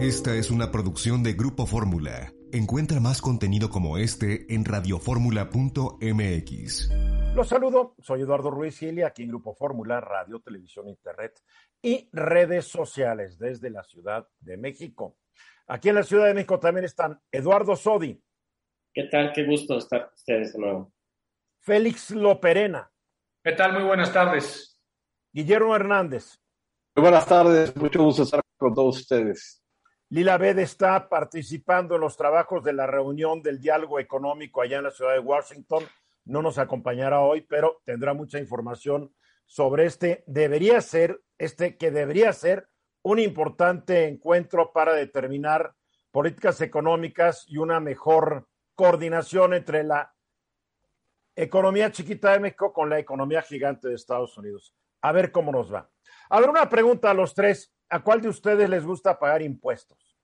Esta es una producción de Grupo Fórmula. Encuentra más contenido como este en radioformula.mx. Los saludo, soy Eduardo Ruiz Gili, aquí en Grupo Fórmula, Radio, Televisión, Internet y redes sociales desde la Ciudad de México. Aquí en la Ciudad de México también están Eduardo Sodi. ¿Qué tal? Qué gusto estar con ustedes de nuevo. Félix Loperena. ¿Qué tal? Muy buenas tardes. Guillermo Hernández. Muy buenas tardes, mucho gusto estar con todos ustedes. Lila Bed está participando en los trabajos de la reunión del diálogo económico allá en la ciudad de Washington. No nos acompañará hoy, pero tendrá mucha información sobre este. Debería ser, este que debería ser un importante encuentro para determinar políticas económicas y una mejor coordinación entre la economía chiquita de México con la economía gigante de Estados Unidos. A ver cómo nos va. A ver, una pregunta a los tres. ¿A cuál de ustedes les gusta pagar impuestos?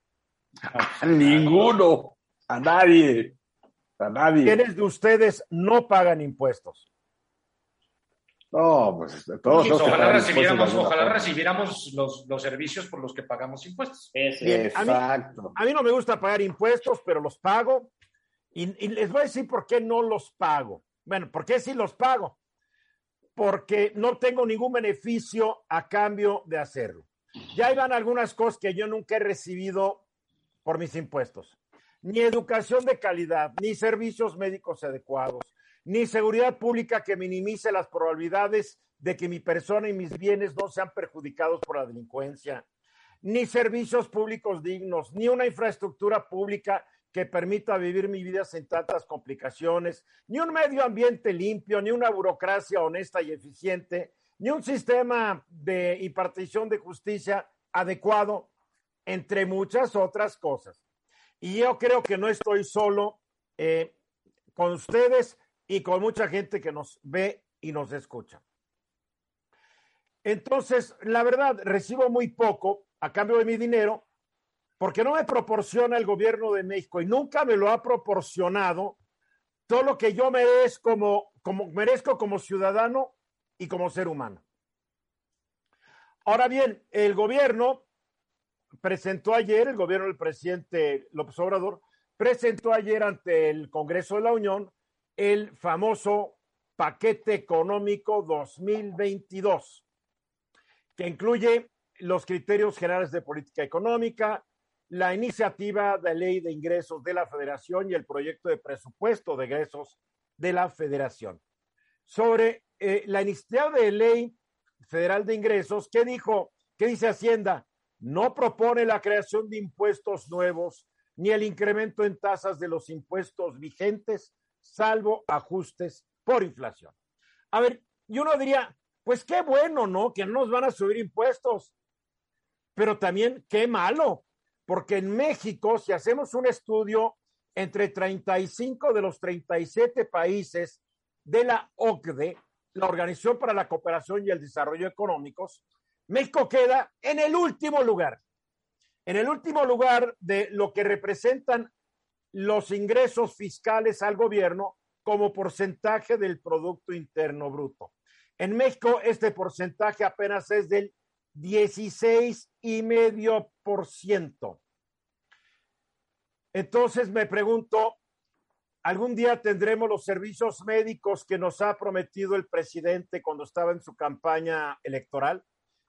A ninguno, a nadie, a nadie. ¿Quiénes de ustedes no pagan impuestos? No, pues todos los ojalá recibiéramos, ojalá recibiéramos los, los, servicios por los que pagamos impuestos. Bien, Exacto. A mí, a mí, no me gusta pagar impuestos, pero los pago. Y, y, les voy a decir por qué no los pago. Bueno, ¿por qué sí los pago? Porque no tengo ningún beneficio a cambio de hacerlo. Ya iban algunas cosas que yo nunca he recibido por mis impuestos. Ni educación de calidad, ni servicios médicos adecuados, ni seguridad pública que minimice las probabilidades de que mi persona y mis bienes no sean perjudicados por la delincuencia, ni servicios públicos dignos, ni una infraestructura pública que permita vivir mi vida sin tantas complicaciones, ni un medio ambiente limpio, ni una burocracia honesta y eficiente, ni un sistema de impartición de justicia adecuado, entre muchas otras cosas. Y yo creo que no estoy solo eh, con ustedes y con mucha gente que nos ve y nos escucha. Entonces, la verdad, recibo muy poco a cambio de mi dinero porque no me proporciona el gobierno de México y nunca me lo ha proporcionado todo lo que yo merezco como, como, merezco como ciudadano y como ser humano. Ahora bien, el gobierno presentó ayer, el gobierno del presidente López Obrador, presentó ayer ante el Congreso de la Unión el famoso paquete económico 2022, que incluye los criterios generales de política económica, la iniciativa de ley de ingresos de la federación y el proyecto de presupuesto de ingresos de la federación. Sobre eh, la iniciativa de ley federal de ingresos, ¿qué dijo? ¿Qué dice Hacienda? No propone la creación de impuestos nuevos ni el incremento en tasas de los impuestos vigentes, salvo ajustes por inflación. A ver, y uno diría, pues qué bueno, ¿no? Que no nos van a subir impuestos. Pero también qué malo, porque en México, si hacemos un estudio entre 35 de los 37 países de la OCDE, la Organización para la Cooperación y el Desarrollo Económicos, México queda en el último lugar, en el último lugar de lo que representan los ingresos fiscales al gobierno como porcentaje del Producto Interno Bruto. En México este porcentaje apenas es del 16,5%. Entonces me pregunto, ¿Algún día tendremos los servicios médicos que nos ha prometido el presidente cuando estaba en su campaña electoral?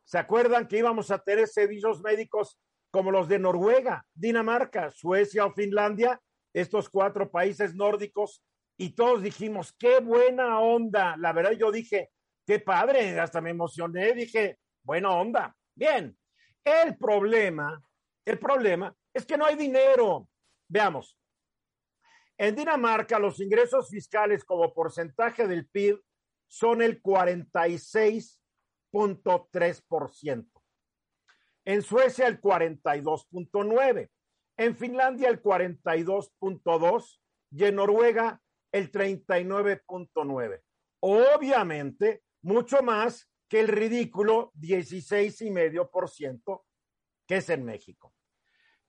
¿Se acuerdan que íbamos a tener servicios médicos como los de Noruega, Dinamarca, Suecia o Finlandia, estos cuatro países nórdicos? Y todos dijimos, qué buena onda. La verdad yo dije, qué padre, hasta me emocioné, dije, buena onda. Bien, el problema, el problema es que no hay dinero. Veamos, en Dinamarca, los ingresos fiscales como porcentaje del PIB son el 46.3%. En Suecia el 42.9, en Finlandia el 42.2 y en Noruega el 39.9. Obviamente, mucho más que el ridículo 16,5% que es en México.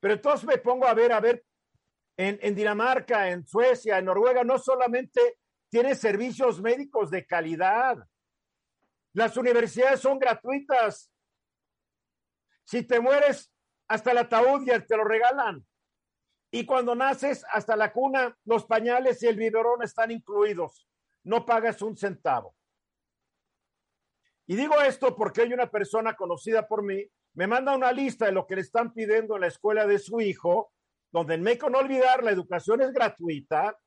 Pero entonces me pongo a ver, a ver, en, Dinamarca, en Suecia, en Noruega, no solamente tiene servicios médicos de calidad, las universidades son gratuitas. Si te mueres, hasta el ataúd ya te lo regalan. Y cuando naces, hasta la cuna, los pañales y el biberón están incluidos. No pagas un centavo. Y digo esto porque hay una persona conocida por mí, me manda una lista de lo que le están pidiendo en la escuela de su hijo, donde en México no olvidar, la educación es gratuita,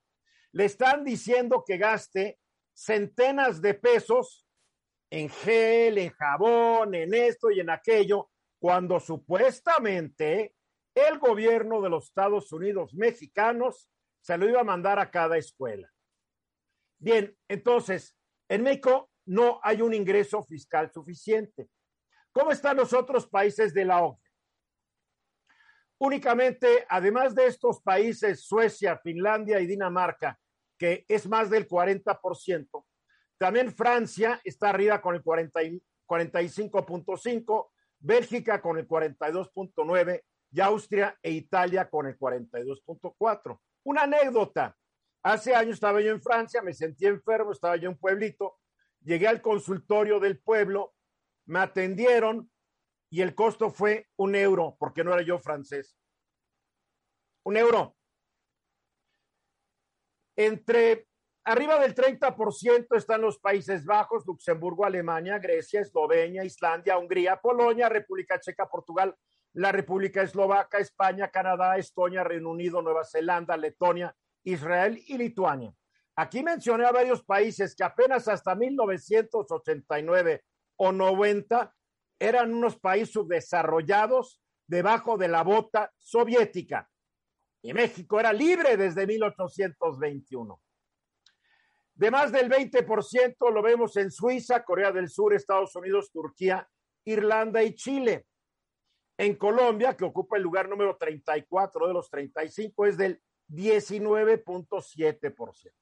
le están diciendo que gaste centenas de pesos en gel, en jabón, en esto y en aquello, cuando supuestamente el gobierno de los Estados Unidos mexicanos se lo iba a mandar a cada escuela. Bien, entonces, en México no hay un ingreso fiscal suficiente. ¿Cómo están los otros países de la OCDE? Únicamente, además de estos países, Suecia, Finlandia y Dinamarca, que es más del 40%, también Francia está arriba con el 45.5, Bélgica con el 42.9 y Austria e Italia con el 42.4. Una anécdota. Hace años estaba yo en Francia, me sentí enfermo, estaba yo en un pueblito, llegué al consultorio del pueblo, me atendieron y el costo fue un euro, porque no era yo francés. Un euro. Entre arriba del 30% están los Países Bajos, Luxemburgo, Alemania, Grecia, Eslovenia, Islandia, Hungría, Polonia, República Checa, Portugal, la República Eslovaca, España, Canadá, Estonia, Reino Unido, Nueva Zelanda, Letonia, Israel y Lituania. Aquí mencioné a varios países que apenas hasta 1989 o 90 eran unos países subdesarrollados debajo de la bota soviética. Y México era libre desde 1821. De más del 20% lo vemos en Suiza, Corea del Sur, Estados Unidos, Turquía, Irlanda y Chile. En Colombia, que ocupa el lugar número 34 de los 35, es del 19.7%.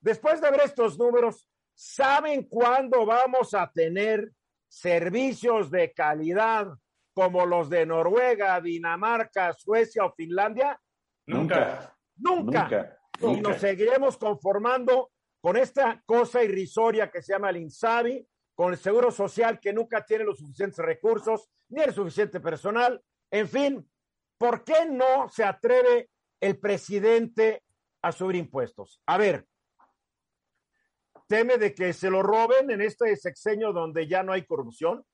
Después de ver estos números, ¿saben cuándo vamos a tener servicios de calidad como los de Noruega, Dinamarca, Suecia o Finlandia? Nunca. Nunca. Nunca. Y nos seguiremos conformando con esta cosa irrisoria que se llama el INSABI, con el Seguro Social que nunca tiene los suficientes recursos ni el suficiente personal. En fin, ¿por qué no se atreve el presidente a subir impuestos? A ver, teme de que se lo roben en este sexenio donde ya no hay corrupción.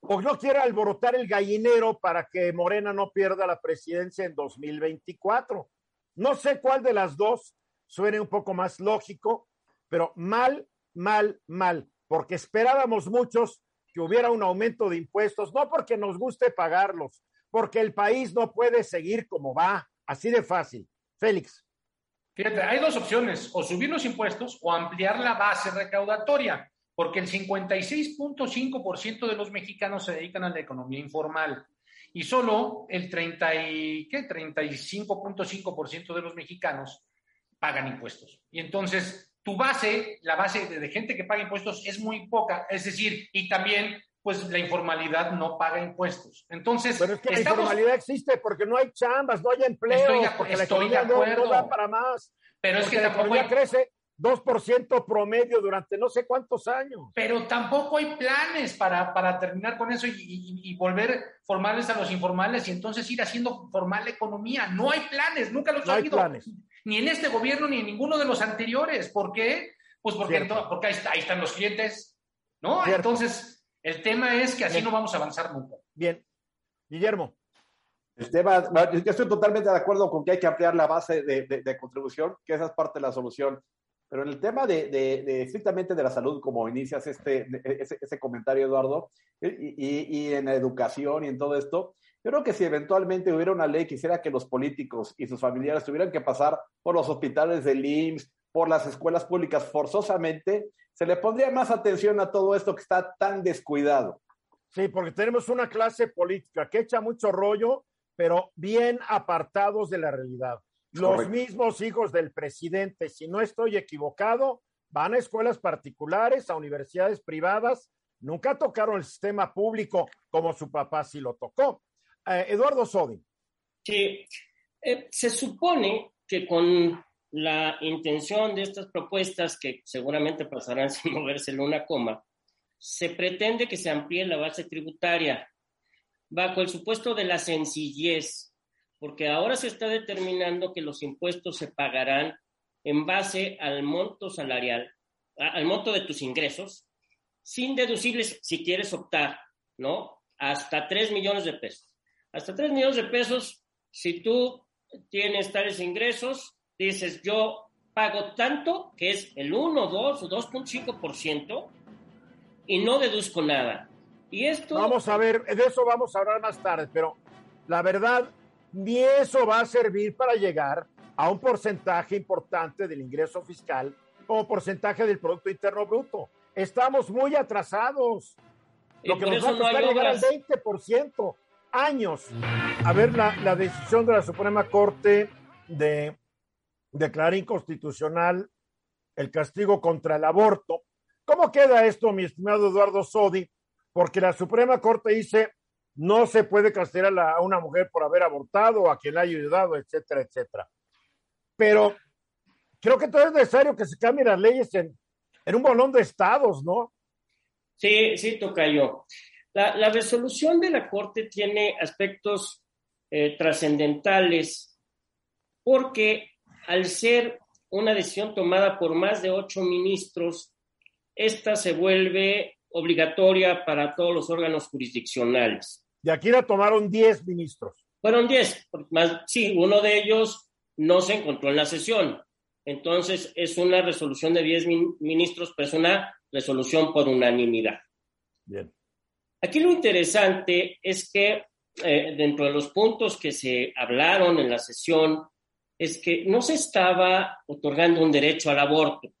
O no quiere alborotar el gallinero para que Morena no pierda la presidencia en 2024. No sé cuál de las dos suene un poco más lógico, pero mal, mal, mal, porque esperábamos muchos que hubiera un aumento de impuestos, no porque nos guste pagarlos, porque el país no puede seguir como va, así de fácil. Félix. Fíjate, hay dos opciones, o subir los impuestos o ampliar la base recaudatoria, porque el 56.5% de los mexicanos se dedican a la economía informal y solo el 30 y, ¿qué? 35.5% de los mexicanos pagan impuestos. Y entonces, tu base, la base de, gente que paga impuestos es muy poca, es decir, y también, pues la informalidad no paga impuestos. Entonces, pero es que estamos... la informalidad existe porque no hay chambas, no hay empleo, estoy de, porque estoy la economía no, no, da para más. Pero es que la tampoco hay... crece 2% promedio durante no sé cuántos años. Pero tampoco hay planes para, para terminar con eso y, y, y, volver formales a los informales y entonces ir haciendo formal la economía. No hay planes, nunca los no ha habido. planes. Ni en este gobierno ni en ninguno de los anteriores. ¿Por qué? Pues porque, porque ahí, está, ahí, están los clientes, ¿no? Cierto. Entonces, el tema es que así Bien. no vamos a avanzar nunca. Bien. Guillermo. El tema, yo estoy totalmente de acuerdo con que hay que ampliar la base de, de, de contribución, que esa es parte de la solución. Pero en el tema de, de, de, estrictamente de la salud, como inicias este, ese, ese comentario, Eduardo, y, y, y, en la educación y en todo esto, yo creo que si eventualmente hubiera una ley que hiciera que los políticos y sus familiares tuvieran que pasar por los hospitales del IMSS, por las escuelas públicas forzosamente, se le pondría más atención a todo esto que está tan descuidado. Sí, porque tenemos una clase política que echa mucho rollo, pero bien apartados de la realidad. Los mismos hijos del presidente, si no estoy equivocado, van a escuelas particulares, a universidades privadas, nunca tocaron el sistema público como su papá sí lo tocó. Eh, Eduardo Sodi. Sí, eh, se supone que con la intención de estas propuestas, que seguramente pasarán sin moverse una coma, se pretende que se amplíe la base tributaria bajo el supuesto de la sencillez, porque ahora se está determinando que los impuestos se pagarán en base al monto salarial, al monto de tus ingresos, sin deducibles si quieres optar, ¿no? Hasta 3 millones de pesos. Hasta 3 millones de pesos, si tú tienes tales ingresos, dices, yo pago tanto, que es el 1, 2 o 2.5%, y no deduzco nada. Y esto... Vamos a ver, de eso vamos a hablar más tarde, pero la verdad, ni eso va a servir para llegar a un porcentaje importante del ingreso fiscal como porcentaje del Producto Interno Bruto. Estamos muy atrasados. Lo que nos va a costar llegar al 20%. Años. A ver la, la decisión de la Suprema Corte de declarar inconstitucional el castigo contra el aborto. ¿Cómo queda esto, mi estimado Eduardo Sodi? Porque la Suprema Corte dice no se puede castigar a una mujer por haber abortado a quien la haya ayudado, etcétera, etcétera. Pero creo que todo es necesario que se cambien las leyes en, en un bolón de estados, ¿no? Sí, sí, toca yo. La, la resolución de la Corte tiene aspectos eh, trascendentales porque al ser una decisión tomada por más de ocho ministros, esta se vuelve obligatoria para todos los órganos jurisdiccionales. De aquí la tomaron diez ministros. Fueron diez, más, sí, uno de ellos no se encontró en la sesión. Entonces, es una resolución de diez ministros, pero es una resolución por unanimidad. Bien. Aquí lo interesante es que eh, dentro de los puntos que se hablaron en la sesión, es que no se estaba otorgando un derecho al aborto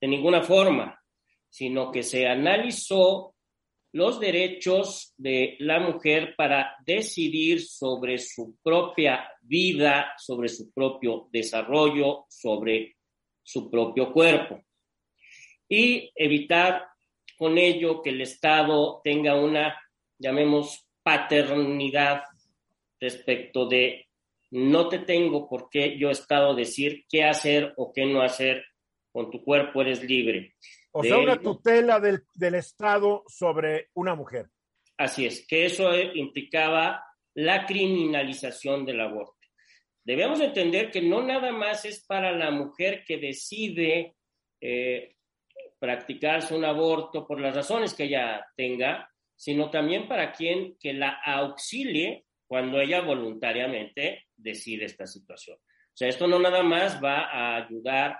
de ninguna forma, sino que se analizó los derechos de la mujer para decidir sobre su propia vida, sobre su propio desarrollo, sobre su propio cuerpo. Y evitar con ello que el Estado tenga una, llamemos, paternidad respecto de no te tengo por qué yo he estado decir qué hacer o qué no hacer con tu cuerpo, eres libre. O sea, una tutela del, del, Estado sobre una mujer. Así es, que eso implicaba la criminalización del aborto. Debemos entender que no nada más es para la mujer que decide eh, practicarse un aborto por las razones que ella tenga, sino también para quien que la auxilie cuando ella voluntariamente decide esta situación. O sea, esto no nada más va a ayudar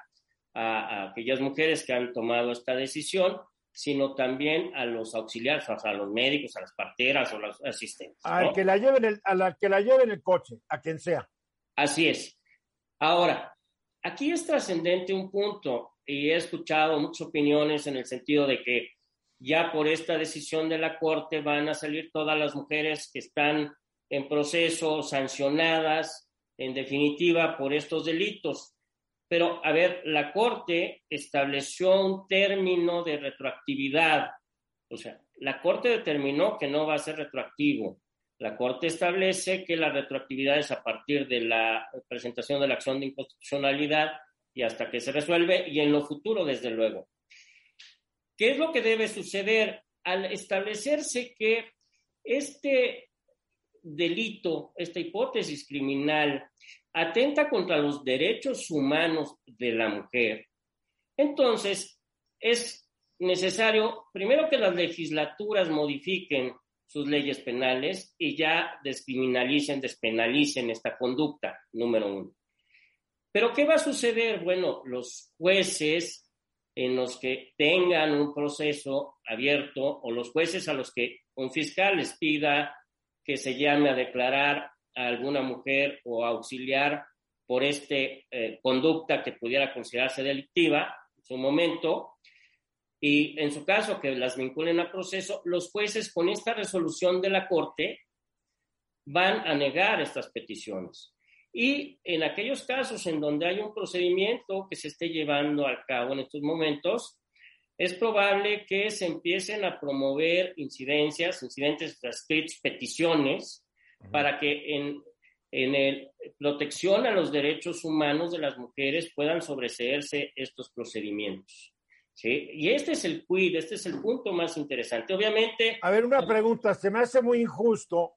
a, aquellas mujeres que han tomado esta decisión, sino también a los auxiliares, o sea, a los médicos, a las parteras o los asistentes. ¿no? que la lleven el, a la que la lleven el coche, a quien sea. Así es. Ahora, aquí es trascendente un punto, y he escuchado muchas opiniones en el sentido de que ya por esta decisión de la Corte van a salir todas las mujeres que están en proceso, sancionadas, en definitiva, por estos delitos. Pero, a ver, la Corte estableció un término de retroactividad. O sea, la Corte determinó que no va a ser retroactivo. La Corte establece que la retroactividad es a partir de la presentación de la acción de inconstitucionalidad y hasta que se resuelve y en lo futuro, desde luego. ¿Qué es lo que debe suceder? Al establecerse que este delito, esta hipótesis criminal, atenta contra los derechos humanos de la mujer, entonces es necesario, primero, que las legislaturas modifiquen sus leyes penales y ya descriminalicen, despenalicen esta conducta, número uno. Pero ¿qué va a suceder? Bueno, los jueces en los que tengan un proceso abierto o los jueces a los que un fiscal les pida que se llame a declarar a alguna mujer o auxiliar por esta eh, conducta que pudiera considerarse delictiva en su momento. y en su caso que las vinculen a proceso, los jueces con esta resolución de la Corte van a negar estas peticiones. Y en aquellos casos en donde hay un procedimiento que se esté llevando a cabo en estos momentos, es probable que se empiecen a promover incidencias, incidentes peticiones, para que en, en el protección a los derechos humanos de las mujeres puedan sobreseerse estos procedimientos. ¿sí? Y este es el quid, este es el punto más interesante. Obviamente. A ver, una pregunta. Se me hace muy injusto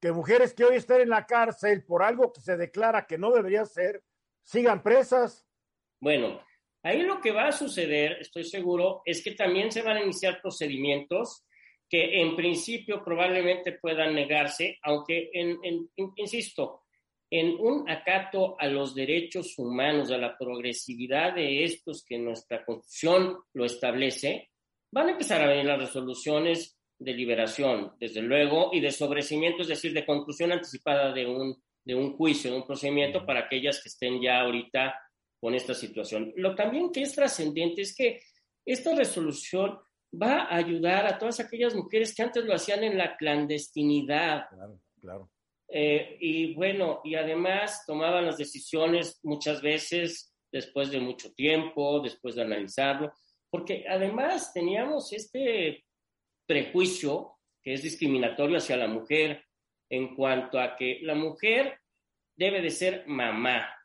que mujeres que hoy están en la cárcel por algo que se declara que no debería ser, sigan presas. Bueno, ahí lo que va a suceder, estoy seguro, es que también se van a iniciar procedimientos que en principio probablemente puedan negarse, aunque, en, en, insisto, en un acato a los derechos humanos, a la progresividad de estos que nuestra Constitución lo establece, van a empezar a venir las resoluciones de liberación, desde luego, y de sobrecimiento, es decir, de conclusión anticipada de un, de un juicio, de un procedimiento para aquellas que estén ya ahorita con esta situación. Lo también que es trascendente es que esta resolución va a ayudar a todas aquellas mujeres que antes lo hacían en la clandestinidad. Claro, claro. Eh, y bueno, y además tomaban las decisiones muchas veces después de mucho tiempo, después de analizarlo, porque además teníamos este prejuicio que es discriminatorio hacia la mujer en cuanto a que la mujer debe de ser mamá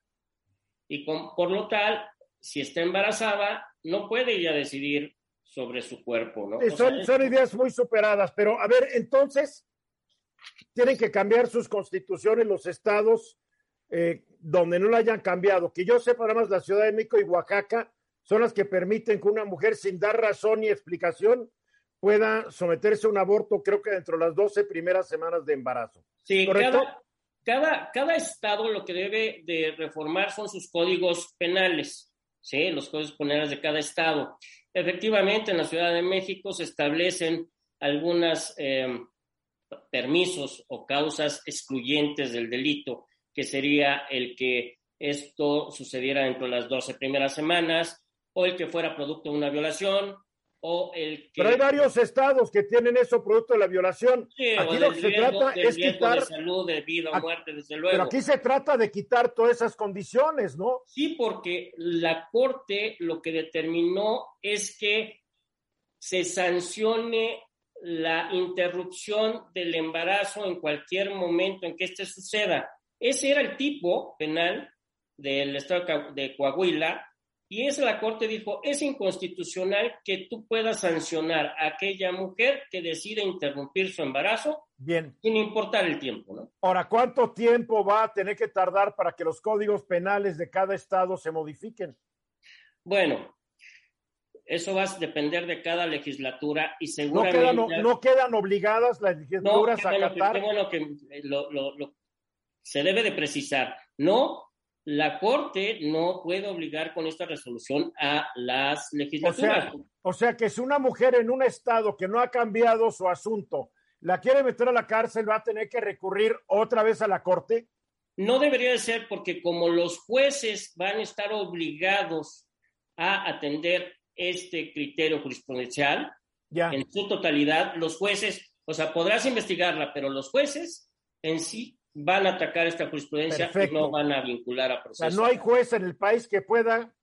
y por lo tal, si está embarazada, no puede ella decidir sobre su cuerpo, ¿no? son, son ideas muy superadas, pero a ver, entonces, tienen que cambiar sus constituciones los estados eh, donde no la hayan cambiado. Que yo sepa, además, la Ciudad de México y Oaxaca son las que permiten que una mujer, sin dar razón ni explicación, pueda someterse a un aborto, creo que dentro de las 12 primeras semanas de embarazo. Sí, Cada, cada, cada estado lo que debe de reformar son sus códigos penales, ¿sí? Los códigos penales de cada estado. Efectivamente, en la Ciudad de México se establecen algunos eh, permisos o causas excluyentes del delito, que sería el que esto sucediera dentro de las 12 primeras semanas o el que fuera producto de una violación o el que... Pero hay varios estados que tienen eso producto de la violación. aquí lo que se trata es quitar... De salud, de vida o muerte, desde luego. Pero aquí se trata de quitar todas esas condiciones, ¿no? Sí, porque la Corte lo que determinó es que se sancione la interrupción del embarazo en cualquier momento en que éste suceda. Ese era el tipo penal del estado de Coahuila y es la Corte dijo, es inconstitucional que tú puedas sancionar a aquella mujer que decide interrumpir su embarazo Bien. sin importar el tiempo, ¿no? Ahora, ¿cuánto tiempo va a tener que tardar para que los códigos penales de cada estado se modifiquen? Bueno, eso va a depender de cada legislatura y seguramente... No quedan, no quedan obligadas las legislaturas no, a acatar... Bueno, que lo, lo, lo, se debe de precisar. No la Corte no puede obligar con esta resolución a las legislaturas. O sea, o sea, que si una mujer en un estado que no ha cambiado su asunto la quiere meter a la cárcel, va a tener que recurrir otra vez a la Corte. No debería de ser porque como los jueces van a estar obligados a atender este criterio jurisprudencial ya. en su totalidad, los jueces, o sea, podrás investigarla, pero los jueces en sí van a atacar esta jurisprudencia Perfecto. y no van a vincular a O proceso. sea, no hay juez en el país que pueda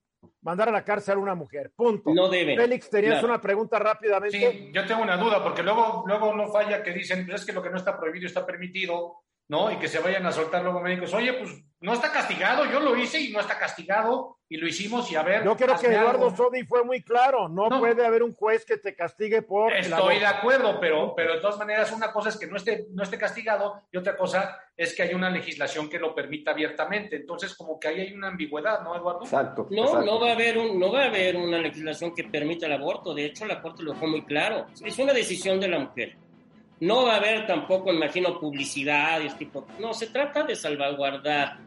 mandar a la cárcel a una mujer. Punto. No debe. Félix, tenías Claro. una pregunta rápidamente. Sí, yo tengo una duda, porque luego, luego no falla que dicen, es que lo que no está prohibido está permitido, ¿no? Y que se vayan a soltar luego médicos, oye, pues no está castigado, yo lo hice y no está castigado, y lo hicimos, y a ver. Yo creo que Eduardo algo. Sodi fue muy claro. No, No. puede haber un juez que te castigue por. Estoy de acuerdo, pero, pero de todas maneras, una cosa es que no esté, no esté castigado y otra cosa es que hay una legislación que lo permita abiertamente. Entonces, como que ahí hay una ambigüedad, ¿no, Eduardo? Exacto. No, exacto. no va a haber un, no va a haber una legislación que permita el aborto. De hecho, la Corte lo dejó muy claro. Es una decisión de la mujer. No va a haber tampoco, imagino, publicidad y este tipo. No, se trata de salvaguardar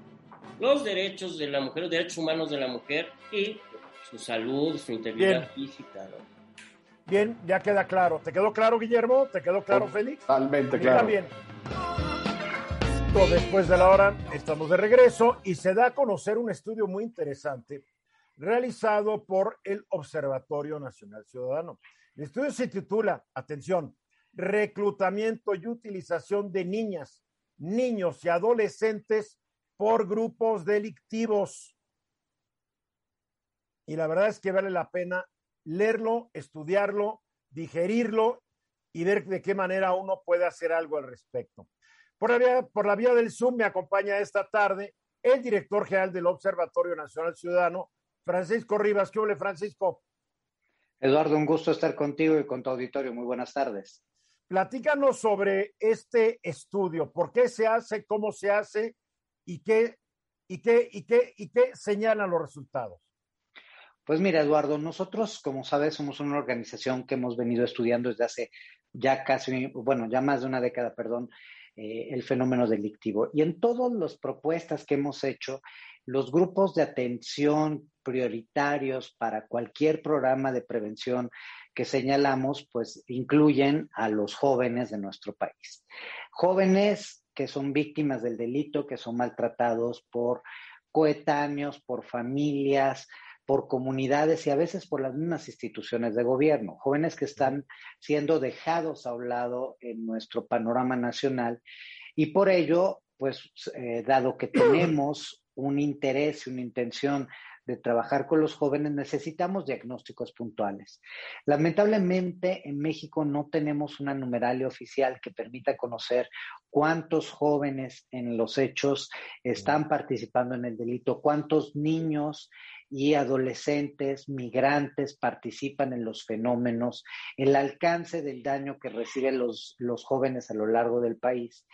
los derechos de la mujer, los derechos humanos de la mujer y su salud, su integridad física. ¿no? Bien, ya queda claro. ¿Te quedó claro, Guillermo? ¿Te quedó claro, Félix? Totalmente, claro. también. Después de la hora, estamos de regreso y se da a conocer un estudio muy interesante realizado por el Observatorio Nacional Ciudadano. El estudio se titula, atención, reclutamiento y utilización de niñas, niños y adolescentes por grupos delictivos. Y la verdad es que vale la pena leerlo, estudiarlo, digerirlo y ver de qué manera uno puede hacer algo al respecto. Por la vía, por la vía del Zoom me acompaña esta tarde el director general del Observatorio Nacional Ciudadano, Francisco Rivas. ¿Qué hola, Francisco? Eduardo, un gusto estar contigo y con tu auditorio. Muy buenas tardes. Platícanos sobre este estudio, por qué se hace, cómo se hace y qué, y qué, y qué, y qué señalan los resultados. Pues mira, Eduardo, nosotros, como sabes, somos una organización que hemos venido estudiando desde hace ya casi, bueno, ya más de una década, perdón, eh, el fenómeno delictivo. Y en todas las propuestas que hemos hecho, los grupos de atención prioritarios para cualquier programa de prevención que señalamos, pues incluyen a los jóvenes de nuestro país. Jóvenes que son víctimas del delito, que son maltratados por coetáneos, por familias, por comunidades y a veces por las mismas instituciones de gobierno, jóvenes que están siendo dejados a un lado en nuestro panorama nacional y por ello, pues eh, dado que tenemos un interés y una intención de trabajar con los jóvenes, necesitamos diagnósticos puntuales. Lamentablemente, en México no tenemos una numeralia oficial que permita conocer cuántos jóvenes en los hechos están participando en el delito, cuántos niños y adolescentes migrantes participan en los fenómenos, el alcance del daño que reciben los, los jóvenes a lo largo del país.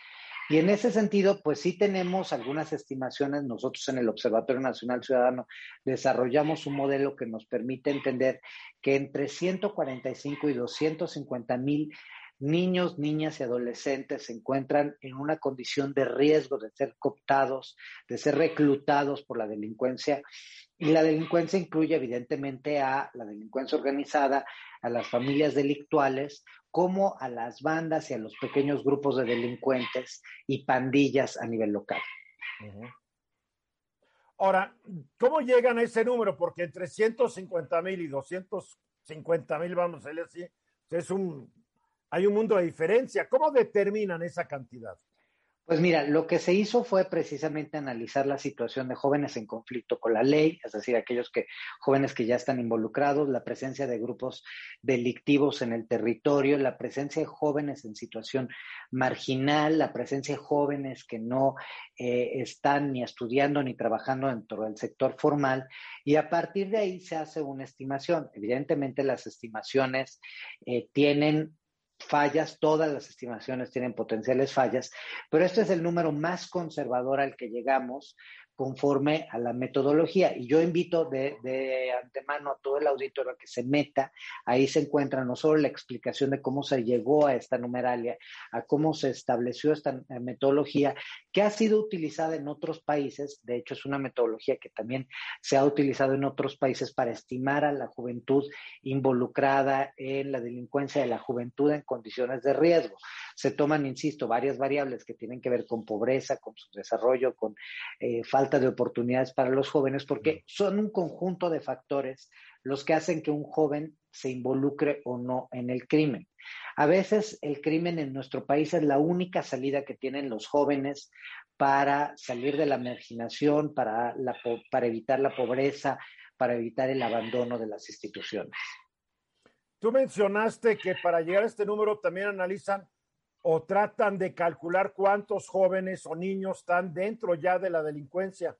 Y en ese sentido, pues sí tenemos algunas estimaciones. Nosotros en el Observatorio Nacional Ciudadano desarrollamos un modelo que nos permite entender que entre 145 y 250 mil niños, niñas y adolescentes se encuentran en una condición de riesgo de ser cooptados, de ser reclutados por la delincuencia y la delincuencia incluye evidentemente a la delincuencia organizada, a las familias delictuales, como a las bandas y a los pequeños grupos de delincuentes y pandillas a nivel local. Ahora, ¿cómo llegan a ese número? Porque entre 150 mil y 250 mil, vamos a decir es un, hay un mundo de diferencia. ¿Cómo determinan esa cantidad? Pues mira, lo que se hizo fue precisamente analizar la situación de jóvenes en conflicto con la ley, es decir, aquellos que jóvenes que ya están involucrados, la presencia de grupos delictivos en el territorio, la presencia de jóvenes en situación marginal, la presencia de jóvenes que no eh, están ni estudiando ni trabajando dentro del sector formal, y a partir de ahí se hace una estimación. Evidentemente las estimaciones eh, tienen fallas, todas las estimaciones tienen potenciales fallas, pero este es el número más conservador al que llegamos conforme a la metodología. Y yo invito de, antemano a todo el auditorio a que se meta. Ahí se encuentra no solo la explicación de cómo se llegó a esta numeralia, a cómo se estableció esta eh, metodología, que ha sido utilizada en otros países. De hecho, es una metodología que también se ha utilizado en otros países para estimar a la juventud involucrada en la delincuencia de la juventud en condiciones de riesgo. Se toman, insisto, varias variables que tienen que ver con pobreza, con su desarrollo, con eh, falta de oportunidades para los jóvenes, porque son un conjunto de factores los que hacen que un joven se involucre o no en el crimen. A veces el crimen en nuestro país es la única salida que tienen los jóvenes para salir de la marginación, para, para evitar la pobreza, para evitar el abandono de las instituciones. Tú mencionaste que para llegar a este número también analizan o tratan de calcular cuántos jóvenes o niños están dentro ya de la delincuencia.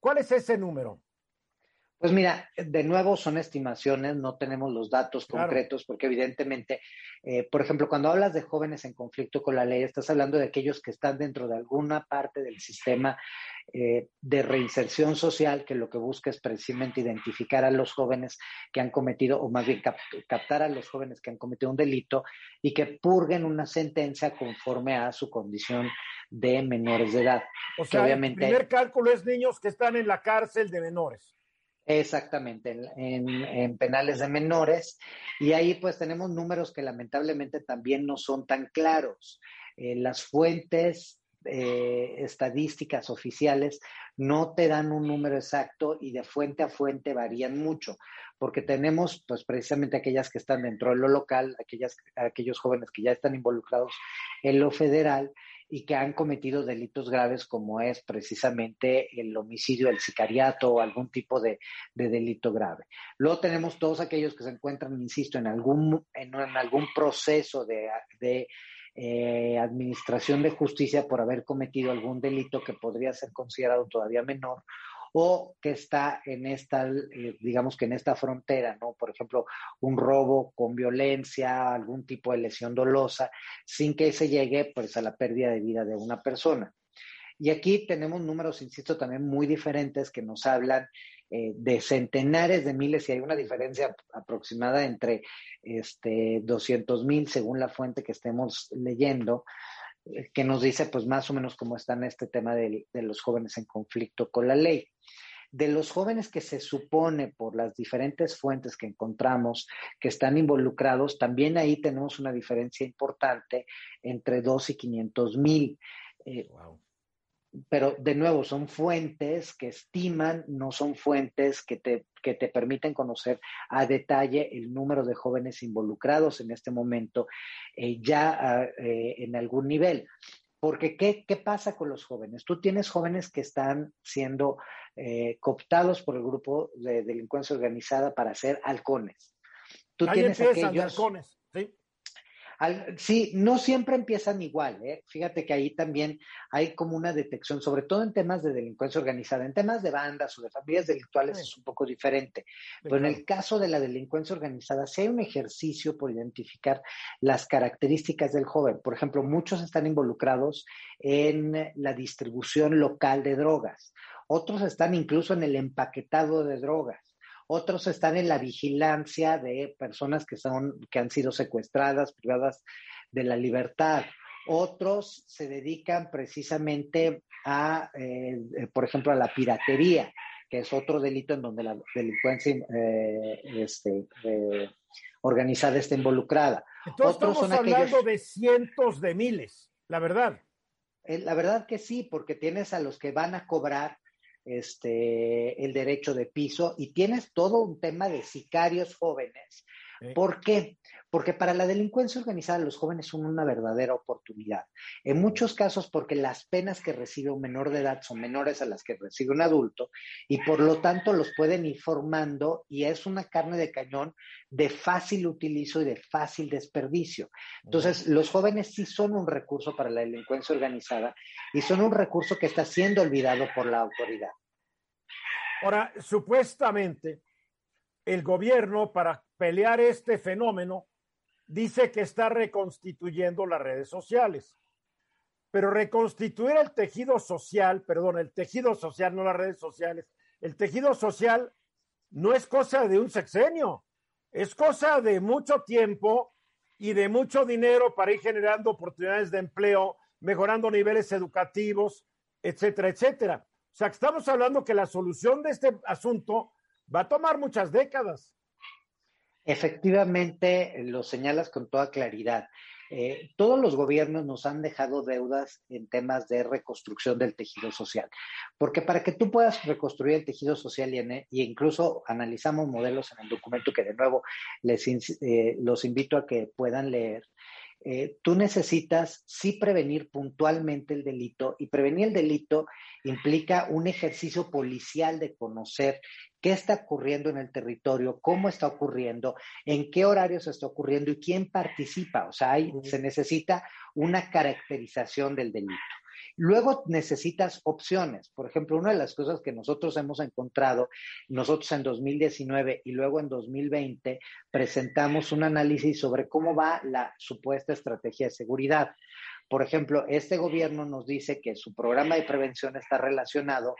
¿Cuál es ese número? Pues mira, de nuevo son estimaciones, no tenemos los datos concretos, porque evidentemente, eh, por ejemplo, cuando hablas de jóvenes en conflicto con la ley, estás hablando de aquellos que están dentro de alguna parte del sistema eh, de reinserción social, que lo que busca es precisamente identificar a los jóvenes que han cometido, o más bien captar a los jóvenes que han cometido un delito y que purguen una sentencia conforme a su condición de menores de edad. O sea, obviamente, el primer cálculo es niños que están en la cárcel de menores. Exactamente, en, penales de menores. Y ahí pues tenemos números que lamentablemente también no son tan claros. Eh, las fuentes eh, estadísticas oficiales no te dan un número exacto y de fuente a fuente varían mucho, porque tenemos pues precisamente aquellas que están dentro de lo local, aquellas, aquellos jóvenes que ya están involucrados en lo federal y que han cometido delitos graves como es precisamente el homicidio, el sicariato o algún tipo de, delito grave. Luego tenemos todos aquellos que se encuentran, insisto, en algún, en, algún proceso de, eh, administración de justicia por haber cometido algún delito que podría ser considerado todavía menor o que está en esta, eh, digamos que en esta frontera, ¿no? Por ejemplo, un robo con violencia, algún tipo de lesión dolosa, sin que se llegue pues a la pérdida de vida de una persona. Y aquí tenemos números, insisto, también muy diferentes que nos hablan eh, de centenares de miles y hay una diferencia aproximada entre este, 200 mil según la fuente que estemos leyendo que nos dice pues más o menos cómo está en este tema de, los jóvenes en conflicto con la ley. De los jóvenes que se supone por las diferentes fuentes que encontramos que están involucrados, también ahí tenemos una diferencia importante entre 2 y 500 mil. Eh, pero de nuevo, son fuentes que estiman, no son fuentes que te, que te permiten conocer a detalle el número de jóvenes involucrados en este momento eh, ya ah, eh, en algún nivel. Porque, ¿qué, ¿qué, pasa con los jóvenes? Tú tienes jóvenes que están siendo eh, cooptados por el grupo de delincuencia organizada para ser halcones. Tú tienes aquellos, halcones, ¿sí? sí, no siempre empiezan igual. ¿eh? Fíjate que ahí también hay como una detección, sobre todo en temas de delincuencia organizada. En temas de bandas o de familias delictuales es un poco diferente. Pero en el caso de la delincuencia organizada, sí hay un ejercicio por identificar las características del joven. Por ejemplo, muchos están involucrados en la distribución local de drogas. Otros están incluso en el empaquetado de drogas otros están en la vigilancia de personas que, son, que han sido secuestradas, privadas de la libertad. Otros se dedican precisamente a, eh, por ejemplo, a la piratería, que es otro delito en donde la delincuencia eh, este, eh, organizada está involucrada. Entonces estamos hablando de cientos de miles, la verdad. La verdad que sí, porque tienes a los que van a cobrar este, el derecho de piso y tienes todo un tema de sicarios jóvenes. ¿Por qué? Porque para la delincuencia organizada los jóvenes son una verdadera oportunidad. En muchos casos porque las penas que recibe un menor de edad son menores a las que recibe un adulto y por lo tanto los pueden ir formando y es una carne de cañón de fácil utilizo y de fácil desperdicio. Entonces, los jóvenes sí son un recurso para la delincuencia organizada y son un recurso que está siendo olvidado por la autoridad. Ahora, supuestamente, el gobierno para pelear este fenómeno dice que está reconstituyendo las redes sociales. Pero reconstituir el tejido social, perdón, el tejido social, no las redes sociales, el tejido social no es cosa de un sexenio, es cosa de mucho tiempo y de mucho dinero para ir generando oportunidades de empleo, mejorando niveles educativos, etcétera, etcétera. O sea, estamos hablando que la solución de este asunto va a tomar muchas décadas. Efectivamente, lo señalas con toda claridad. Eh, todos los gobiernos nos han dejado deudas en temas de reconstrucción del tejido social, porque para que tú puedas reconstruir el tejido social y, e, incluso analizamos modelos en el documento que de nuevo les eh, los invito a que puedan leer, eh, tú necesitas sí prevenir puntualmente el delito y prevenir el delito implica un ejercicio policial de conocer qué está ocurriendo en el territorio, cómo está ocurriendo, en qué horarios está ocurriendo y quién participa. O sea, se necesita una caracterización del delito. Luego necesitas opciones. Por ejemplo, una de las cosas que nosotros hemos encontrado, nosotros en 2019 y luego en 2020 presentamos un análisis sobre cómo va la supuesta estrategia de seguridad. Por ejemplo, este gobierno nos dice que su programa de prevención está relacionado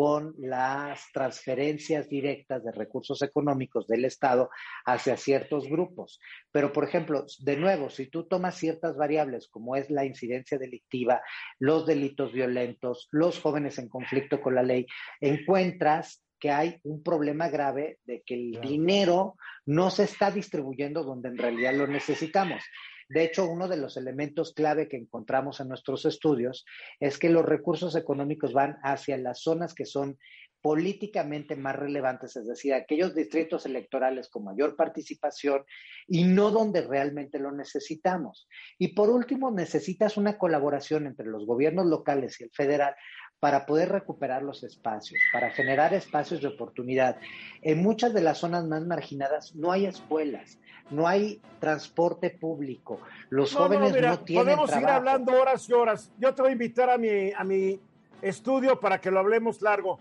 con las transferencias directas de recursos económicos del Estado hacia ciertos grupos. Pero, por ejemplo, de nuevo, si tú tomas ciertas variables como es la incidencia delictiva, los delitos violentos, los jóvenes en conflicto con la ley, encuentras que hay un problema grave de que el dinero no se está distribuyendo donde en realidad lo necesitamos. De hecho, uno de los elementos clave que encontramos en nuestros estudios es que los recursos económicos van hacia las zonas que son políticamente más relevantes, es decir, aquellos distritos electorales con mayor participación y no donde realmente lo necesitamos. Y por último, necesitas una colaboración entre los gobiernos locales y el federal para poder recuperar los espacios, para generar espacios de oportunidad. En muchas de las zonas más marginadas no hay escuelas, no hay transporte público, los jóvenes no, tienen podemos ir hablando horas y horas. Yo te voy a invitar a mi, a mi estudio para que lo hablemos largo.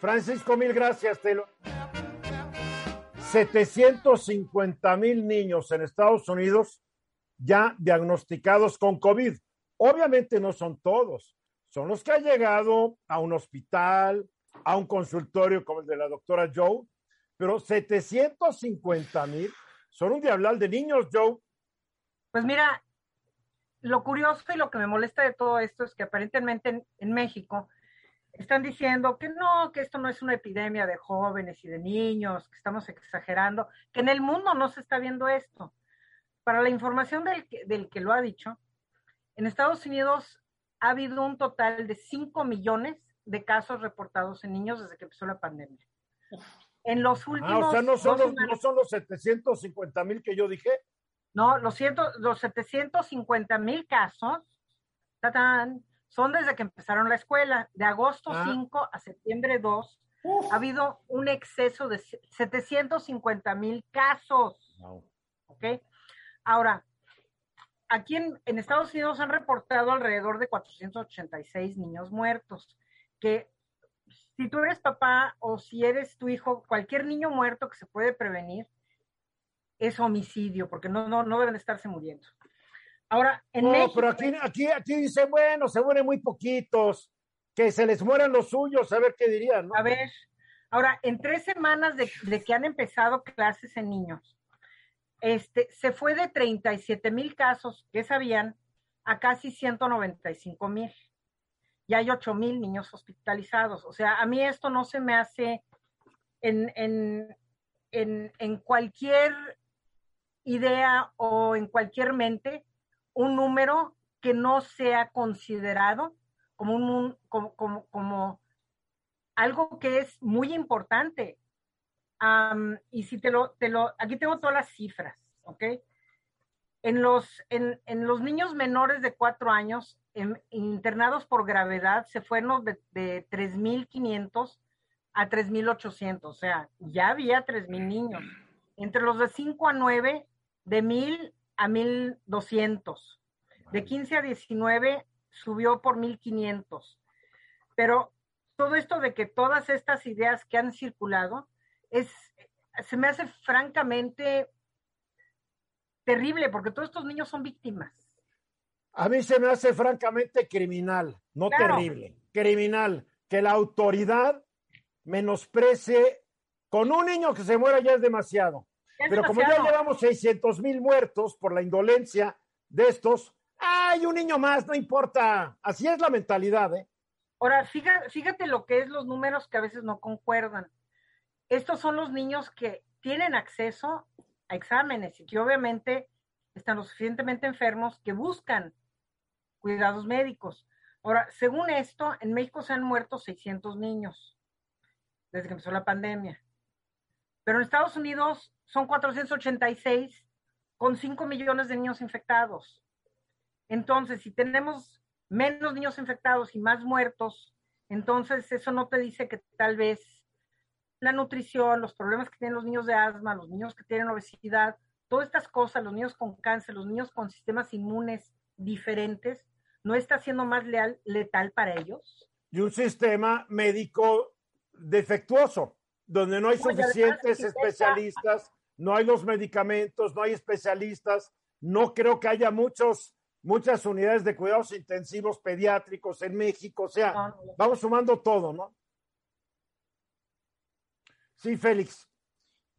Francisco, mil gracias. Te 750 mil niños en Estados Unidos ya diagnosticados con COVID. Obviamente no son todos, son los que han llegado a un hospital, a un consultorio como el de la doctora Joe, pero 750 mil son un diablal de niños, Joe. Pues mira, lo curioso y lo que me molesta de todo esto es que aparentemente en, en México están diciendo que no, que esto no es una epidemia de jóvenes y de niños, que estamos exagerando, que en el mundo no se está viendo esto. Para la información del que, del que lo ha dicho, en Estados Unidos ha habido un total de 5 millones de casos reportados en niños desde que empezó la pandemia. En los últimos. Ah, o sea, no son, los, no son los 750 mil que yo dije. No, los, ciento, los 750 mil casos tatán, son desde que empezaron la escuela. De agosto 5 ah. a septiembre 2 ha habido un exceso de 750 mil casos. ¿Ok? Ahora, aquí en, en, Estados Unidos han reportado alrededor de 486 niños muertos, que si tú eres papá o si eres tu hijo, cualquier niño muerto que se puede prevenir es homicidio, porque no, no, no deben estarse muriendo. Ahora, en no, pero aquí, aquí, aquí dice, bueno, se mueren muy poquitos, que se les mueran los suyos, a ver qué dirían, ¿no? A ver, ahora, en tres semanas de, de que han empezado clases en niños, este, se fue de 37 mil casos que sabían a casi 195 mil. Y hay 8 mil niños hospitalizados. O sea, a mí esto no se me hace en, en, en, en cualquier idea o en cualquier mente un número que no sea considerado como, un, como, como, como algo que es muy importante. y si te lo, te lo, aquí tengo todas las cifras, ¿ok? En los, en, en los niños menores de cuatro años en, internados por gravedad se fueron de, de 3.500 a 3.800, o sea, ya había 3.000 niños. Entre los de 5 a 9, de 1.000 a 1200. De 15 a 19 subió por 1500. Pero todo esto de que todas estas ideas que han circulado es se me hace francamente terrible porque todos estos niños son víctimas. A mí se me hace francamente criminal, no terrible, criminal, que la autoridad menosprecie con un niño que se muera ya es demasiado. Pero como ya llevamos 600 mil muertos por la indolencia de estos, hay un niño más, no importa. Así es la mentalidad, ¿eh? Ahora, fíjate, fíjate lo que es los números que a veces no concuerdan. Estos son los niños que tienen acceso a exámenes y que obviamente están lo suficientemente enfermos que buscan cuidados médicos. Ahora, según esto, en México se han muerto 600 niños desde que empezó la pandemia. Pero en Estados Unidos son 486 con 5 millones de niños infectados. Entonces, si tenemos menos niños infectados y más muertos, entonces eso no te dice que tal vez la nutrición, los problemas que tienen los niños de asma, los niños que tienen obesidad, todas estas cosas, los niños con cáncer, los niños con sistemas inmunes diferentes, no está siendo más leal, letal para ellos. Y un sistema médico defectuoso, donde no hay suficientes especialistas no hay los medicamentos, no hay especialistas, no creo que haya muchos, muchas unidades de cuidados intensivos pediátricos en México, o sea, vamos sumando todo, ¿no? Sí, Félix.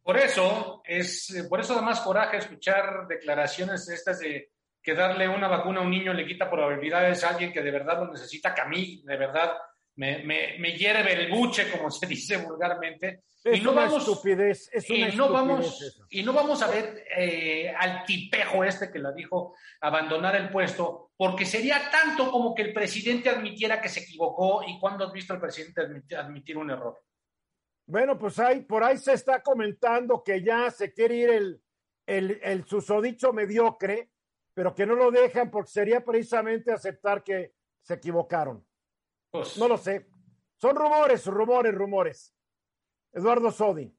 Por eso, es, por eso da más coraje escuchar declaraciones estas de que darle una vacuna a un niño le quita probabilidades a alguien que de verdad lo necesita, que a mí de verdad me, me, me hierve el buche, como se dice vulgarmente. Es y no una vamos, estupidez, es una y no estupidez vamos, eso. y no vamos a ver eh, al tipejo este que la dijo abandonar el puesto, porque sería tanto como que el presidente admitiera que se equivocó y cuando has visto al presidente admitir, admitir un error. Bueno, pues ahí, por ahí se está comentando que ya se quiere ir el, el, el susodicho mediocre, pero que no lo dejan porque sería precisamente aceptar que se equivocaron. Pues, No lo sé. Son rumores, rumores, rumores. Eduardo Sodi,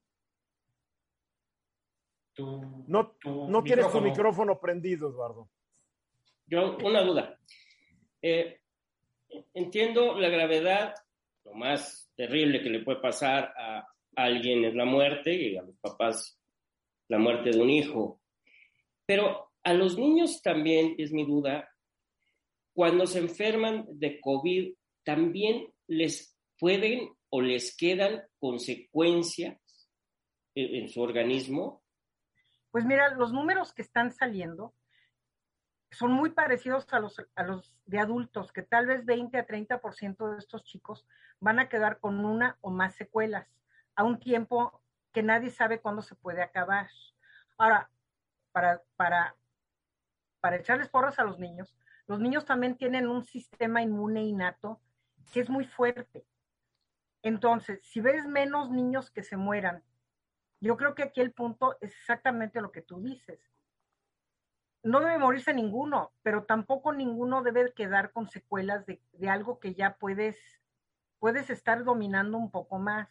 tu- no, tu no tienes tu micrófono. micrófono prendido, Eduardo. Yo, una duda. Eh, entiendo la gravedad, lo más terrible que le puede pasar a alguien es la muerte y a los papás la muerte de un hijo. Pero a los niños también, es mi duda, cuando se enferman de COVID, también les pueden o les quedan consecuencias en, en su organismo. Pues mira, los números que están saliendo son muy parecidos a los, a los de adultos, que tal vez 20 a 30% de estos chicos van a quedar con una o más secuelas a un tiempo que nadie sabe cuándo se puede acabar. Ahora, para, para, para echarles porras a los niños, los niños también tienen un sistema inmune innato que es muy fuerte. Entonces, si ves menos niños que se mueran, yo creo que aquí el punto es exactamente lo que tú dices. No debe morirse ninguno, pero tampoco ninguno debe quedar con secuelas de, algo que ya puedes, puedes estar dominando un poco más.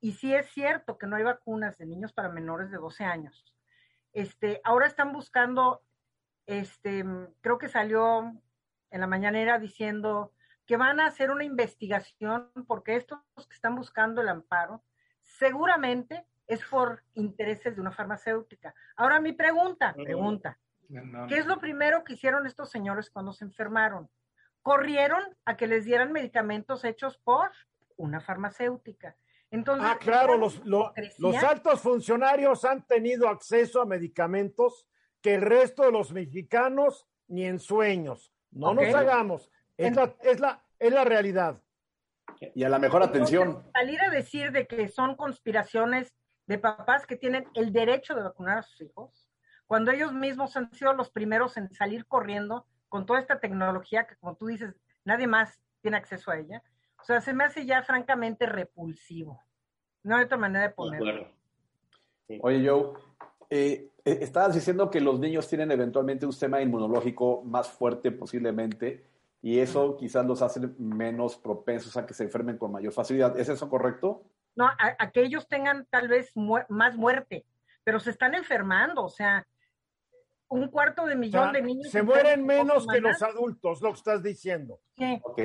Y sí es cierto que no hay vacunas de niños para menores de 12 años. Este, ahora están buscando, este, creo que salió en la mañanera diciendo que van a hacer una investigación porque estos que están buscando el amparo seguramente es por intereses de una farmacéutica. Ahora mi pregunta, pregunta, ¿qué es lo primero que hicieron estos señores cuando se enfermaron? Corrieron a que les dieran medicamentos hechos por una farmacéutica. Entonces, Ah, claro, ¿esa los, lo- los altos funcionarios han tenido acceso a medicamentos que el resto de los mexicanos ni en sueños. No nos hagamos. Es la, es, la, es la realidad. Y a la mejor atención. salir a decir de que son conspiraciones de papás que tienen el derecho de vacunar a sus hijos, cuando ellos mismos han sido los primeros en salir corriendo con toda esta tecnología que, como tú dices, nadie más tiene acceso a ella. O sea, se me hace ya francamente repulsivo. No hay otra manera de ponerlo. acuerdo. Oye, Joe, eh, eh, estabas diciendo que los niños tienen eventualmente un sistema inmunológico más fuerte posiblemente y eso quizás los hace menos propensos a que se enfermen con mayor facilidad. ¿Es eso correcto? No, a, a que ellos tengan tal vez mu- más muerte, pero se están enfermando. O sea, un cuarto de O millón sea, de niños. se mueren menos que los adultos, lo que estás diciendo. Sí. Ok.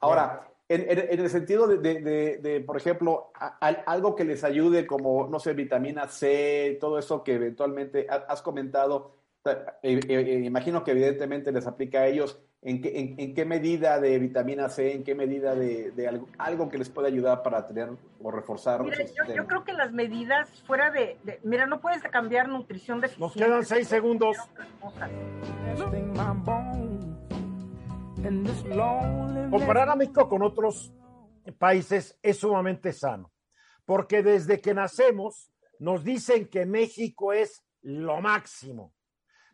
Ahora, en, en- en el sentido de, de- de- de, por ejemplo, a- a- algo que les ayude como, no sé, vitamina C, todo eso que eventualmente ha- has comentado, ta- eh, eh, imagino que evidentemente les aplica a ellos. ¿En qué, en, en qué medida de vitamina C, en qué medida de, de algo, algo que les puede ayudar para tener o reforzar Mira, yo, yo creo que las medidas fuera de, de- mira, no puedes cambiar nutrición de Nos quedan seis segundos. Comparar a México con otros países es sumamente sano, porque desde que nacemos nos dicen que México es lo máximo,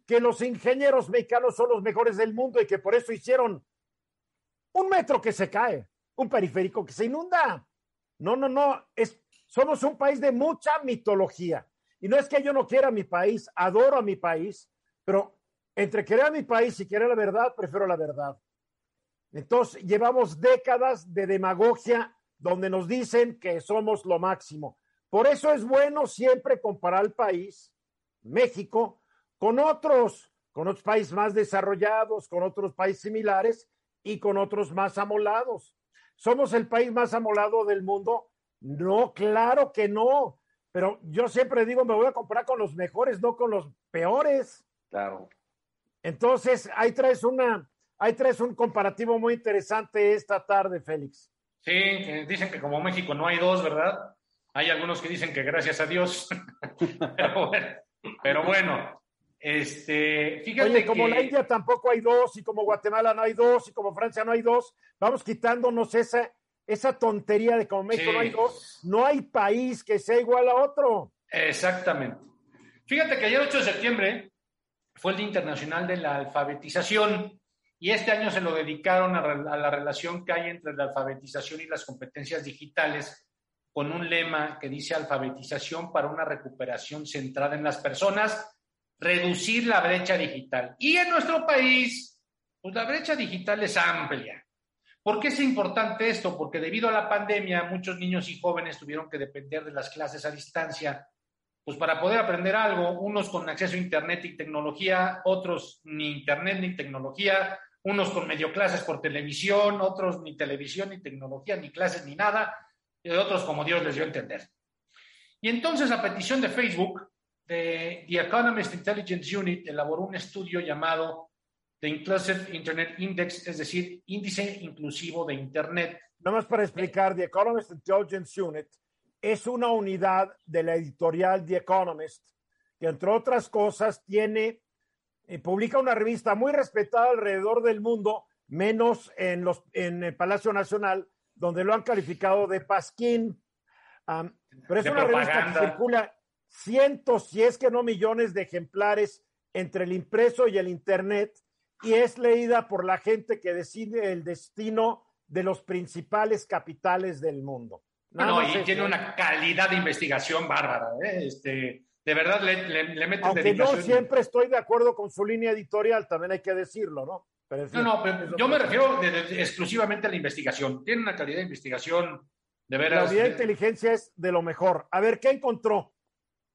que los ingenieros mexicanos son los mejores del mundo y que por eso hicieron un metro que se cae, un periférico que se inunda. No, no, no, es, somos un país de mucha mitología. Y no es que yo no quiera mi país, adoro a mi país, pero entre querer a mi país y querer la verdad, prefiero la verdad. Entonces, llevamos décadas de demagogia donde nos dicen que somos lo máximo. Por eso es bueno siempre comparar el país, México, con otros, con otros países más desarrollados, con otros países similares y con otros más amolados. ¿Somos el país más amolado del mundo? No, claro que no. Pero yo siempre digo, me voy a comparar con los mejores, no con los peores. Claro. Entonces, ahí traes una, ahí traes un comparativo muy interesante esta tarde, Félix. Sí, que dicen que como México no hay dos, ¿verdad? Hay algunos que dicen que gracias a Dios. pero, bueno, pero bueno, este, fíjate Oye, como que... la India tampoco hay dos, y como Guatemala no hay dos, y como Francia no hay dos, vamos quitándonos esa, esa tontería de como México no, hay dos, no hay país que sea igual a otro. Exactamente. Fíjate que ayer 8 de septiembre fue el Día Internacional de la Alfabetización y este año se lo dedicaron a, a, la relación que hay entre la alfabetización y las competencias digitales con un lema que dice alfabetización para una recuperación centrada en las personas, reducir la brecha digital. Y en nuestro país, pues la brecha digital es amplia. ¿Por qué es importante esto? Porque debido a la pandemia, muchos niños y jóvenes tuvieron que depender de las clases a distancia pues para poder aprender algo, unos con acceso a Internet y tecnología, otros ni Internet ni tecnología, unos con medio clases por televisión, otros ni televisión ni tecnología, ni clases ni nada, y otros como Dios les dio a entender. Y entonces, a petición de Facebook, The Economist Intelligence Unit elaboró un estudio llamado The Inclusive Internet Index, es decir, índice inclusivo de Internet. Nada más para explicar, The Economist Intelligence Unit es una unidad de la editorial The Economist, que entre otras cosas tiene, eh, publica una revista muy respetada alrededor del mundo, menos en, los, en el Palacio Nacional, donde lo han calificado de pasquín. pero es una revista que circula cientos, si es que no millones de ejemplares entre el impreso y el Internet, y es leída por la gente que decide el destino de los principales capitales del mundo no, y tiene una calidad de investigación bárbara. ¿eh? Este, de verdad le, le, le meten Aunque dedicación. yo siempre estoy de acuerdo con su línea editorial, también hay que decirlo, ¿no? Pero no, no, pero yo me refiero de, de, exclusivamente a la investigación. Tiene una calidad de investigación de veras. La de inteligencia es de lo mejor. A ver, ¿qué encontró?